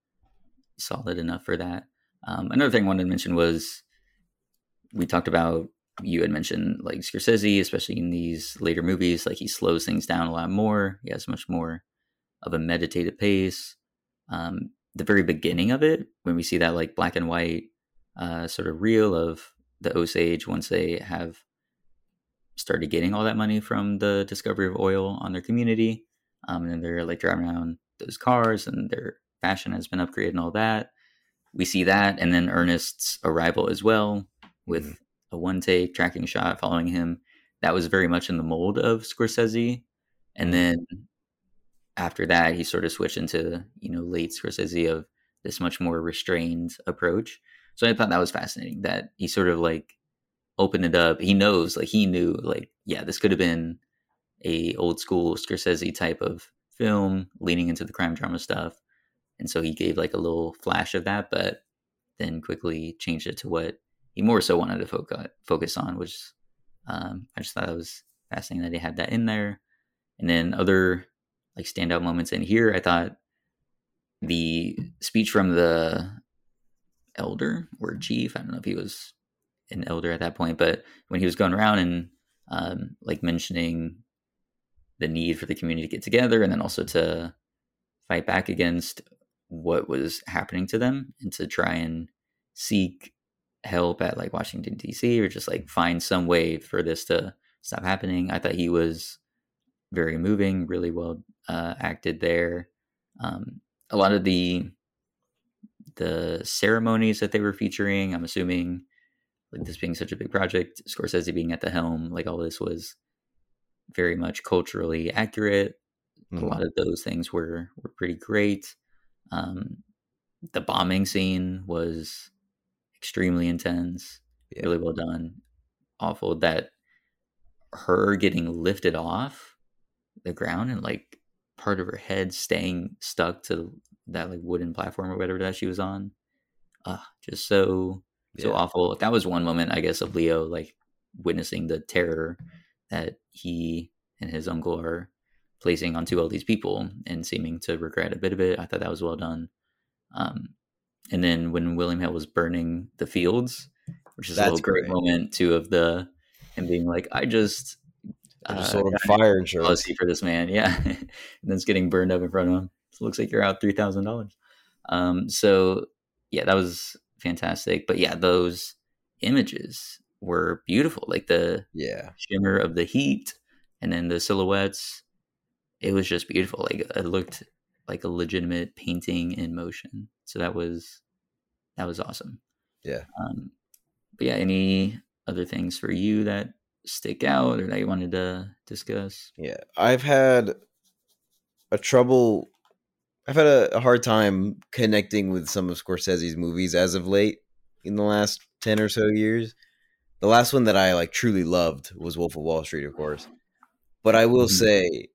solid enough for that. Um, another thing I wanted to mention was we talked about you had mentioned like Scorsese, especially in these later movies, like he slows things down a lot more. He has much more of a meditative pace. Um, the very beginning of it, when we see that like black and white uh, sort of reel of the Osage once they have started getting all that money from the discovery of oil on their community, um, and then they're like driving around those cars and their fashion has been upgraded and all that. We see that, and then Ernest's arrival as well with Mhm. A one take tracking shot following him. That was very much in the mold of Scorsese. And mm-hmm. then after that, he sort of switched into, you know, late Scorsese of this much more restrained approach. So I thought that was fascinating that he sort of like opened it up. He knows, like he knew, like, yeah, this could have been a old school Scorsese type of film leaning into the crime drama stuff. And so he gave like a little flash of that, but then quickly changed it to what he more so wanted to focus focus on, which um, I just thought it was fascinating that he had that in there. And then other like standout moments in here, I thought the speech from the elder or chief, I don't know if he was an elder at that point, but when he was going around and um, like mentioning the need for the community to get together and then also to fight back against what was happening to them and to try and seek help at like Washington D.C. or just like find some way for this to stop happening. I thought he was very moving, really well uh, acted there. Um, a lot of the the ceremonies that they were featuring, I'm assuming, like this being such a big project, Scorsese being at the helm, like all this was very much culturally accurate. Mhm. A lot of those things were were pretty great. Um, the bombing scene was extremely intense, Yeah. really well done. Awful that her getting lifted off the ground and like part of her head staying stuck to that like wooden platform or whatever that she was on. Uh, just so so awful. That was one moment, I guess, of Leo like witnessing the terror that he and his uncle are placing onto all these people and seeming to regret a bit of it. I thought that was well done. Um, and then when William Hale was burning the fields, which is That's a little great great. moment too of the and being like, I just I just uh, sold him fire insurance. for this man, (laughs) yeah, and then it's getting burned up in front of him. So it looks like you're out three thousand dollars. Um, so yeah, that was fantastic. But yeah, those images were beautiful, like the Yeah, shimmer of the heat and then the silhouettes. It was just beautiful. Like it looked like a legitimate painting in motion. So that was that was awesome. Yeah. Um, but yeah, any other things for you that stick out or that you wanted to discuss? yeah. I've had a trouble. I've had a, a hard time connecting with some of Scorsese's movies as of late in the last ten or so years. The last one that I like truly loved was Wolf of Wall Street, of course. But I will Mhm. say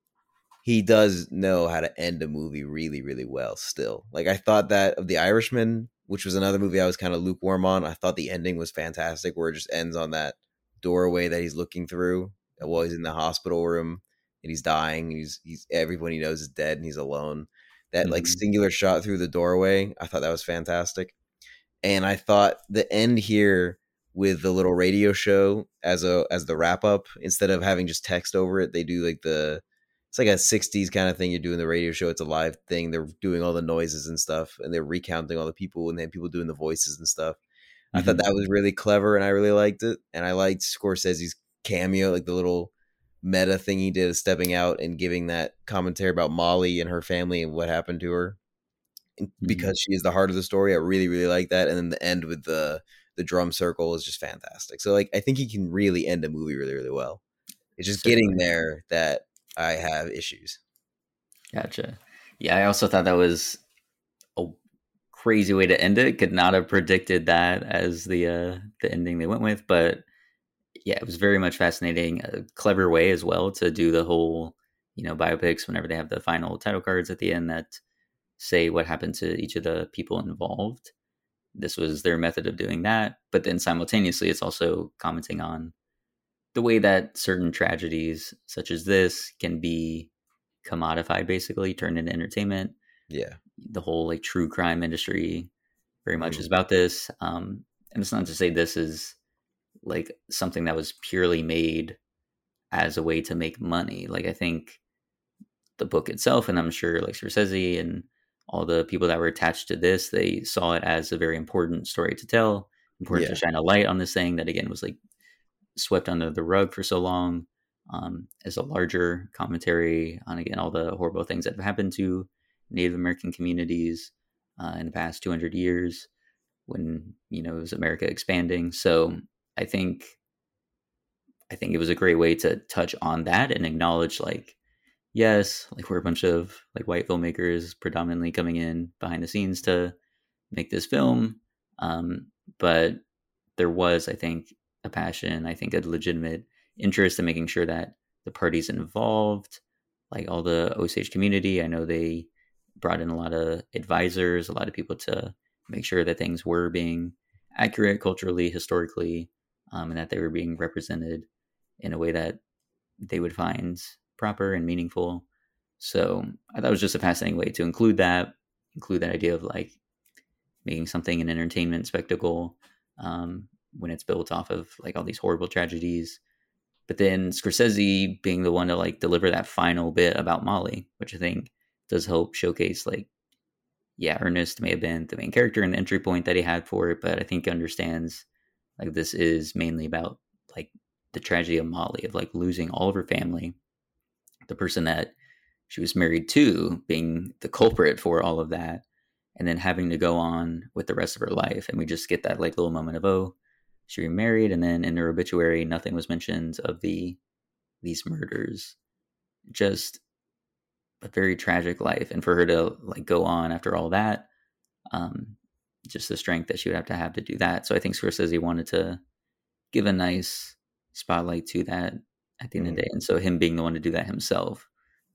he does know how to end a movie really, really well still. Like I thought that of The Irishman, which was another movie I was kind of lukewarm on. I thought the ending was fantastic where it just ends on that doorway that he's looking through while he's in the hospital room and he's dying. He's he's everyone he knows is dead and he's alone. That like Mhm. singular shot through the doorway, I thought that was fantastic. And I thought the end here with the little radio show as a as the wrap up instead of having just text over it, they do like the it's like a 60s kind of thing you're doing the radio show it's a live thing they're doing all the noises and stuff and they're recounting all the people and then people doing the voices and stuff i thought Mhm. that was really clever and i really liked it and i liked scorsese's cameo like the little meta thing he did of stepping out and giving that commentary about molly and her family and what happened to her And Mhm. because she is the heart of the story i really really like that and then the end with the the drum circle is just fantastic so like i think he can really end a movie really really well it's just getting there that i have issues Gotcha. Yeah, I also thought that was a crazy way to end it. Could not have predicted that as the uh the ending they went with, but yeah, it was very much fascinating. A clever way as well to do the whole, you know, biopics whenever they have the final title cards at the end that say what happened to each of the people involved. This was their method of doing that, but then simultaneously it's also commenting on the way that certain tragedies such as this can be commodified basically turned into entertainment yeah the whole like true crime industry very much Mhm. is about this um and it's not to say this is like something that was purely made as a way to make money like i think the book itself and i'm sure like Scorsese and all the people that were attached to this they saw it as a very important story to tell important Yeah. to shine a light on this thing that again was like swept under the rug for so long um, as a larger commentary on again all the horrible things that have happened to Native American communities uh, in the past 200 years when you know it was America expanding. So I think I think it was a great way to touch on that and acknowledge like yes, like we're a bunch of like white filmmakers predominantly coming in behind the scenes to make this film, um, but there was I think a passion, I think a legitimate interest in making sure that the parties involved, like all the Osage community, I know they brought in a lot of advisors, a lot of people to make sure that things were being accurate culturally, historically, um, and that they were being represented in a way that they would find proper and meaningful. So I thought it was just a fascinating way to include that, include that idea of like making something an entertainment spectacle um, when it's built off of like all these horrible tragedies. But then Scorsese being the one to like deliver that final bit about Molly, which I think does help showcase like, yeah, Ernest may have been the main character and the entry point that he had for it, but I think understands like this is mainly about like the tragedy of Molly of like losing all of her family, the person that she was married to being the culprit for all of that, and then having to go on with the rest of her life. And we just get that like little moment of oh, she remarried, and then in her obituary, nothing was mentioned of the these murders. Just a very tragic life, and for her to like go on after all that, um, just the strength that she would have to have to do that. So I think Scorsese wanted to give a nice spotlight to that at the end of the day, and so him being the one to do that himself,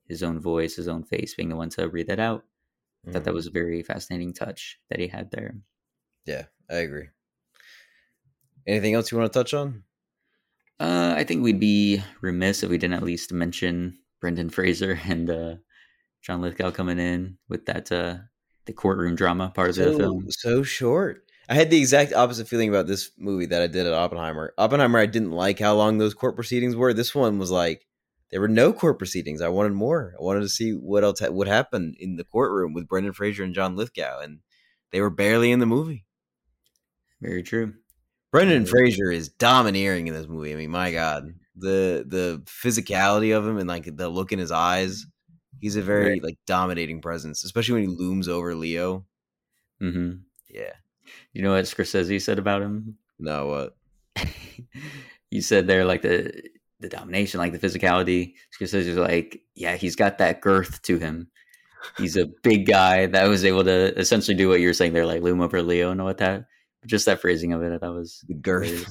his own voice, his own face, being the one to read that out. I thought that was a very fascinating touch that he had there. Yeah, I agree. Anything else you want to touch on? Uh, I think we'd be remiss if we didn't at least mention Brendan Fraser (laughs) and uh, John Lithgow coming in with that uh, the courtroom drama part of the film. So short. I had the exact opposite feeling about this movie that I did at Oppenheimer. Oppenheimer, I didn't like how long those court proceedings were. This one was like there were no court proceedings. I wanted more. I wanted to see what else ha- would happen in the courtroom with Brendan Fraser and John Lithgow, and they were barely in the movie. Very true. Brendan. Fraser is domineering in this movie. I mean, my God, the the physicality of him and like the look in his eyes. He's a very Right. like dominating presence, especially when he looms over Leo. hmm Yeah. You know what Scorsese said about him? No, what? (laughs) you said there like the the domination, like the physicality. Scorsese was like, yeah, he's got that girth to him. He's a big guy that was able to essentially do what you're saying there, like loom over Leo and what that. Just that phrasing of it, I thought was the girth.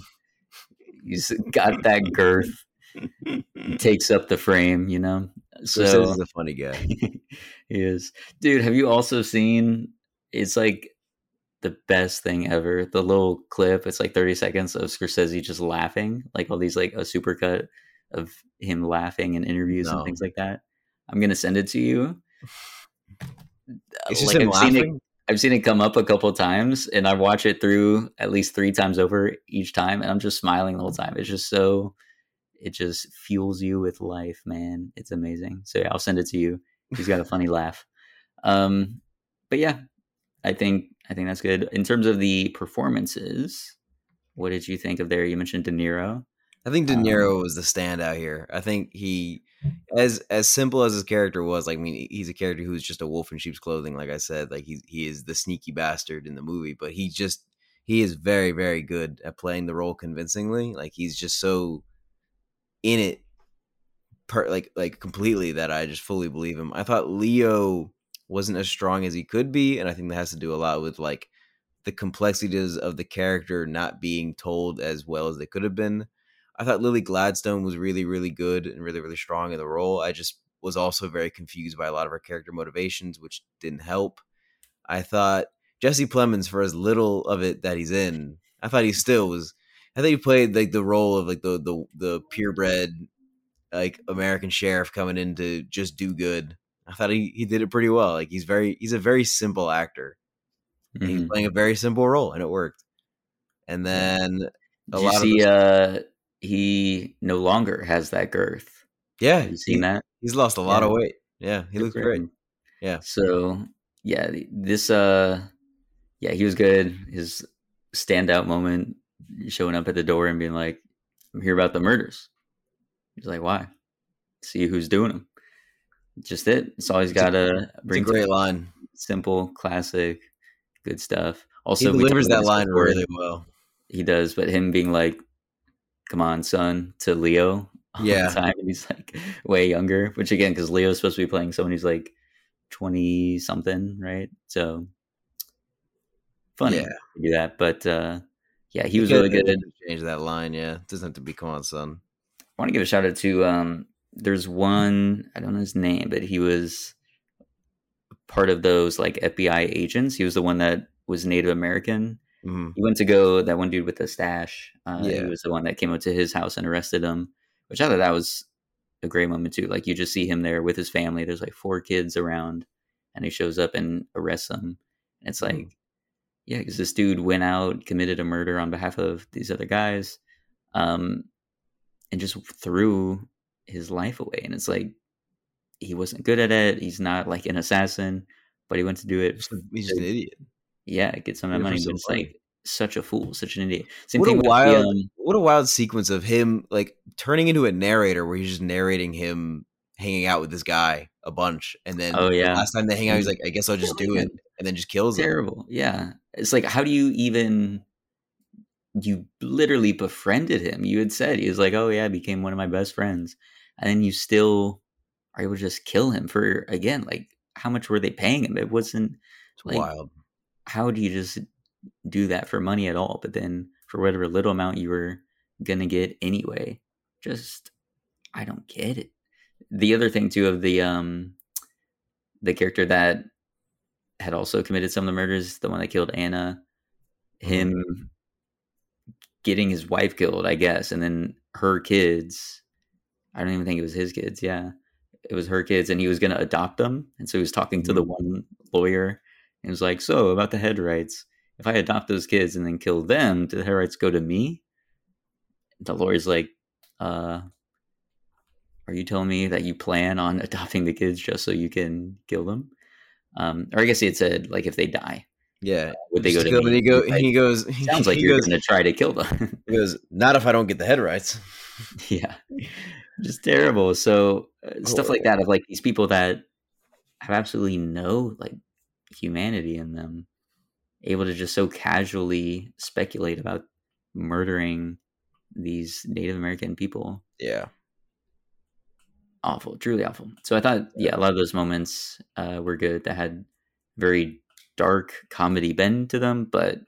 He's got that girth, (laughs) takes up the frame, you know. So So is a funny guy. (laughs) he is, dude. Have you also seen? It's like the best thing ever. The little clip. It's like thirty seconds of Scorsese just laughing, like all these like a supercut of him laughing in interviews and things like that. I'm gonna send it to you. It's just Like, him I've seen it laughing. I've seen it come up a couple times, and I watch it through at least three times over each time, and I'm just smiling the whole time. It's just so, it just fuels you with life, man. It's amazing. So yeah, I'll send it to you. He's got a funny (laughs) laugh. Um, but yeah, I think I think that's good in terms of the performances. What did you think of there? You mentioned De Niro. I think De Um, Niro was the standout here. I think he, as as simple as his character was, like I mean, he's a character who's just a wolf in sheep's clothing. Like I said, like he he is the sneaky bastard in the movie, but he just he is very very good at playing the role convincingly. Like he's just so in it, per like like completely that I just fully believe him. I thought Leo wasn't as strong as he could be, and I think that has to do a lot with like the complexities of the character not being told as well as they could have been. I thought Lily Gladstone was really, really good and really, really strong in the role. I just was also very confused by a lot of her character motivations, which didn't help. I thought Jesse Plemons, for as little of it that he's in, I thought he still was. I think he played like the role of like the the the purebred like American sheriff coming in to just do good. I thought he he did it pretty well. Like he's very he's a very simple actor. And He's playing a very simple role, and it worked. And then a Did you lot of see? the- Uh, he no longer has that girth. yeah, Have you seen he- that? He's lost a lot Yeah. of weight. Yeah, he looks great. Yeah. So yeah, this uh yeah, he was good. His standout moment showing up at the door and being like, I'm here about the murders. He's like, Why? See who's doing them. Just it. It's always gotta It's a bring great line. simple, classic, good stuff. Also we delivers that line before. really well. He does, but him being like, Come on, son, to Leo (laughs) Yeah. time. And he's like way younger, which again, because Leo's supposed to be playing someone who's like 20 something, right? So funny Yeah. to do that. But uh yeah, he was really good. Change that line. Yeah, it doesn't have to be "Come on, son." I want to give a shout out to um there's one I don't know his name, but he was part of those like FBI agents. He was the one that was Native American. Hmm He went to go that one dude with the stash. Uh, He was the one that came up to his house and arrested him, which I thought that was a great moment too. Like you just see him there with his family. There's like four kids around, and he shows up and arrests them. And it's like, Mhm. yeah, because this dude went out, committed a murder on behalf of these other guys, um, and just threw his life away. And it's like he wasn't good at it. He's not like an assassin, but he went to do it He's just, he's just an idiot. Yeah, get some of that money. But it's like such a fool, such an idiot. Same What a thing with wild, the, um, what a wild sequence of him like turning into a narrator where he's just narrating him hanging out with this guy a bunch, and then Oh, the yeah. last time they hang out, he's like, "I guess I'll just do it," (laughs) and then just kills him. terrible. Yeah, it's like how do you even? You literally befriended him. You had said he was like, "Oh yeah, I became one of my best friends," and then you still are able to just kill him for again. Like, how much were they paying him? It wasn't. It's Like, wild. How do you just do that for money at all? But then for whatever little amount you were gonna get anyway, just I don't get it. The other thing too of the um the character that had also committed some of the murders, the one that killed Anna, him getting his wife killed, I guess, and then her kids. I don't even think it was his kids. Yeah, it was her kids, and he was going to adopt them. And so he was talking to the one lawyer, It was like, so about the head rights. If I adopt those kids and then kill them, do the head rights go to me? The lawyer's like, uh, are you telling me that you plan on (laughs) adopting the kids just so you can kill them? Um, or I guess he had said like if they die, Yeah. would they go to me? he, go, Like, he goes. Sounds like he you're going to try to kill them. (laughs) he goes. Not if I don't get the head rights. (laughs) yeah, just terrible. So uh, stuff like that of like these people that have absolutely no like humanity in them, able to just so casually speculate about murdering these Native American people. Yeah. Awful, truly awful. So I thought, yeah, a lot of those moments uh, were good. That had very dark comedy bend to them, but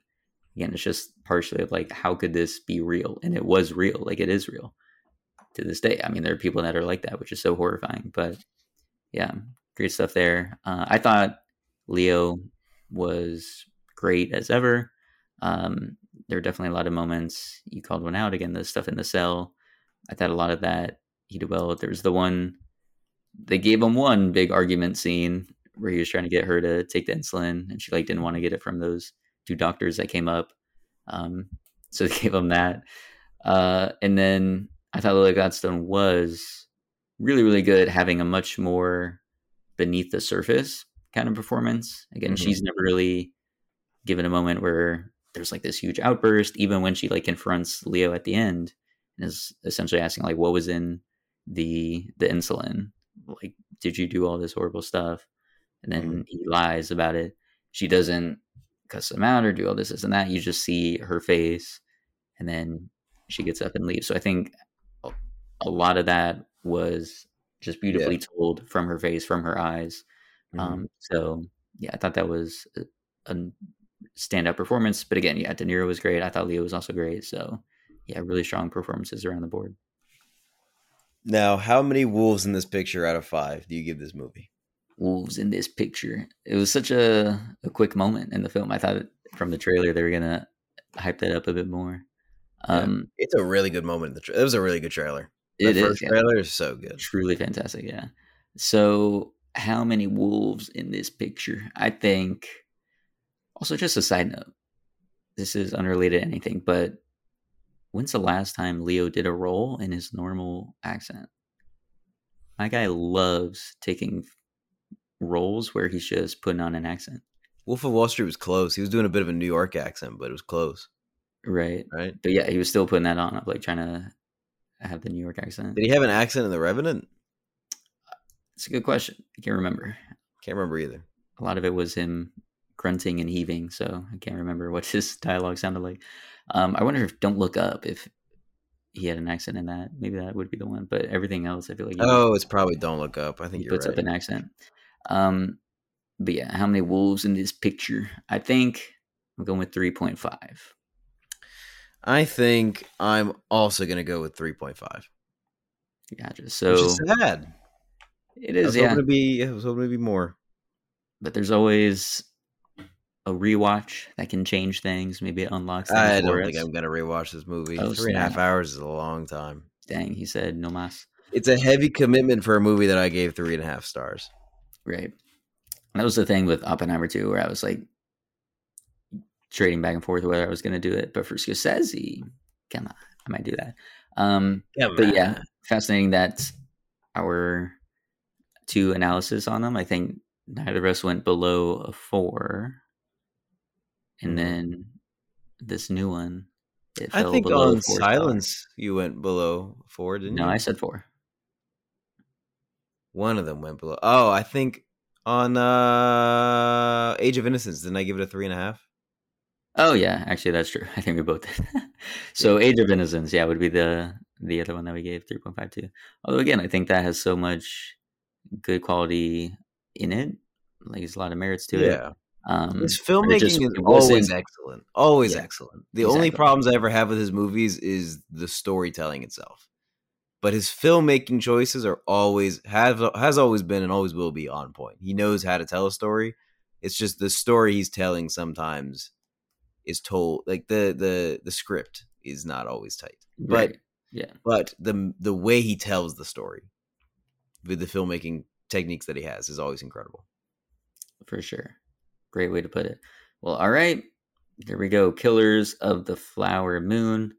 again, it's just partially of like, how could this be real? And it was real, like it is real to this day. I mean, there are people that are like that, which is so horrifying. But yeah, great stuff there. Uh, I thought Leo was great as ever. Um, there were definitely a lot of moments. You called one out again. The stuff in the cell. I thought a lot of that he did well. There was the one they gave him one big argument scene where he was trying to get her to take the insulin, and she like didn't want to get it from those two doctors that came up. Um, so (laughs) they gave him that. Uh, and then I thought Lily Gladstone was really, really good, having a much more beneath the surface kind of performance. Again, Mhm. she's never really given a moment where there's like this huge outburst, even when she like confronts Leo at the end and is essentially asking like, "What was in the the insulin? Like, did you do all this horrible stuff?" And then he lies about it. She doesn't cuss him out or do all this, this and that. You just see her face, and then she gets up and leaves. So I think a- a lot of that was just beautifully told from her face, from her eyes. Mhm. Um, so yeah, I thought that was a, a standout performance. But again, yeah, De Niro was great. I thought Leo was also great. So yeah, really strong performances around the board. Now, how many wolves in this picture out of five do you give this movie? Wolves in this picture. It was such a, a quick moment in the film. I thought from the trailer they were gonna hype that up a bit more. Yeah. Um, It's a really good moment. In the tra- it was a really good trailer. it the is first yeah. trailer is so good. truly fantastic. Yeah. So, how many wolves in this picture? I think. Also, just a side note. This is unrelated to anything, but when's the last time Leo did a role in his normal accent? My guy loves taking roles where he's just putting on an accent. Wolf of Wall Street was close. He was doing a bit of a New York accent, but it was close, Right. right? But yeah, he was still putting that on, like trying to have the New York accent. Did he have an accent in The Revenant? It's a good question. I can't remember. Can't remember either. a lot of it was him grunting and heaving, so I can't remember what (laughs) his dialogue sounded like. Um, I wonder if "Don't Look Up" if he had an accent in that. Maybe that would be the one. But everything else, I feel like Oh, it's probably Don't Look Up. I think he puts right. up an accent. Um, but yeah, how many wolves in this picture? I think I'm going with three point five. I think I'm also going to go with 3.5, Gotcha. So which is sad. It I was yeah. to be. I was hoping to be more. But there's always a rewatch that can change things. Maybe it unlocks. I don't think us. I'm going to rewatch this movie. Oh, Three and a half hours is a long time. Dang, he said no mas. It's a heavy commitment for a movie that I gave three and a half stars. Right. That was the thing with Oppenheimer too, where I was like trading back and forth whether I was going to do it. But for Scorsese, come on, I might do that. Um, yeah, but yeah, fascinating that our too analysis on them. I think neither of us went below a four, and Mhm. then this new one. It I think below on Silence you went below four, didn't No, you? No, I said four. One of them went below. Oh, I think on uh Age of Innocence, didn't I give it a three and a half? Oh yeah, actually that's true. (laughs) I think we both did. (laughs) so Age of Innocence, yeah, would be the the other one that we gave three point five two. Although again, I think that has so much good quality in it. Like there's a lot of merits to it. Yeah. Um, His filmmaking just- is always excellent. Always Yeah, excellent. The only problems I ever have with his movies is the storytelling itself. But his filmmaking choices are always have has always been and always will be on point. He knows how to tell a story. It's just the story he's telling sometimes is told like the the the script is not always tight. But right. yeah, but the the way he tells the story with the filmmaking techniques that he has is always incredible. for sure. Great way to put it. Well, all right. There we go. Killers of the Flower Moon,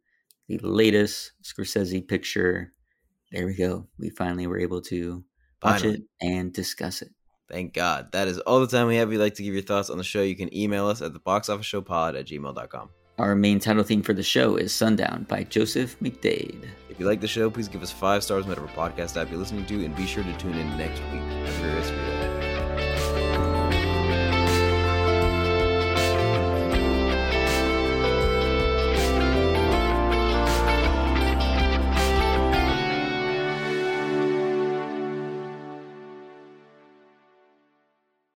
the latest Scorsese picture. There we go. We finally were able to watch Finally. it and discuss it. Thank God. That is all the time we have. If you'd like to give your thoughts on the show, you can email us at the box office show pod at gmail.com. Our main title theme for the show is Sundown by Joseph McDade. If you like the show, please give us five stars on whatever podcast app you're listening to, and be sure to tune in next week.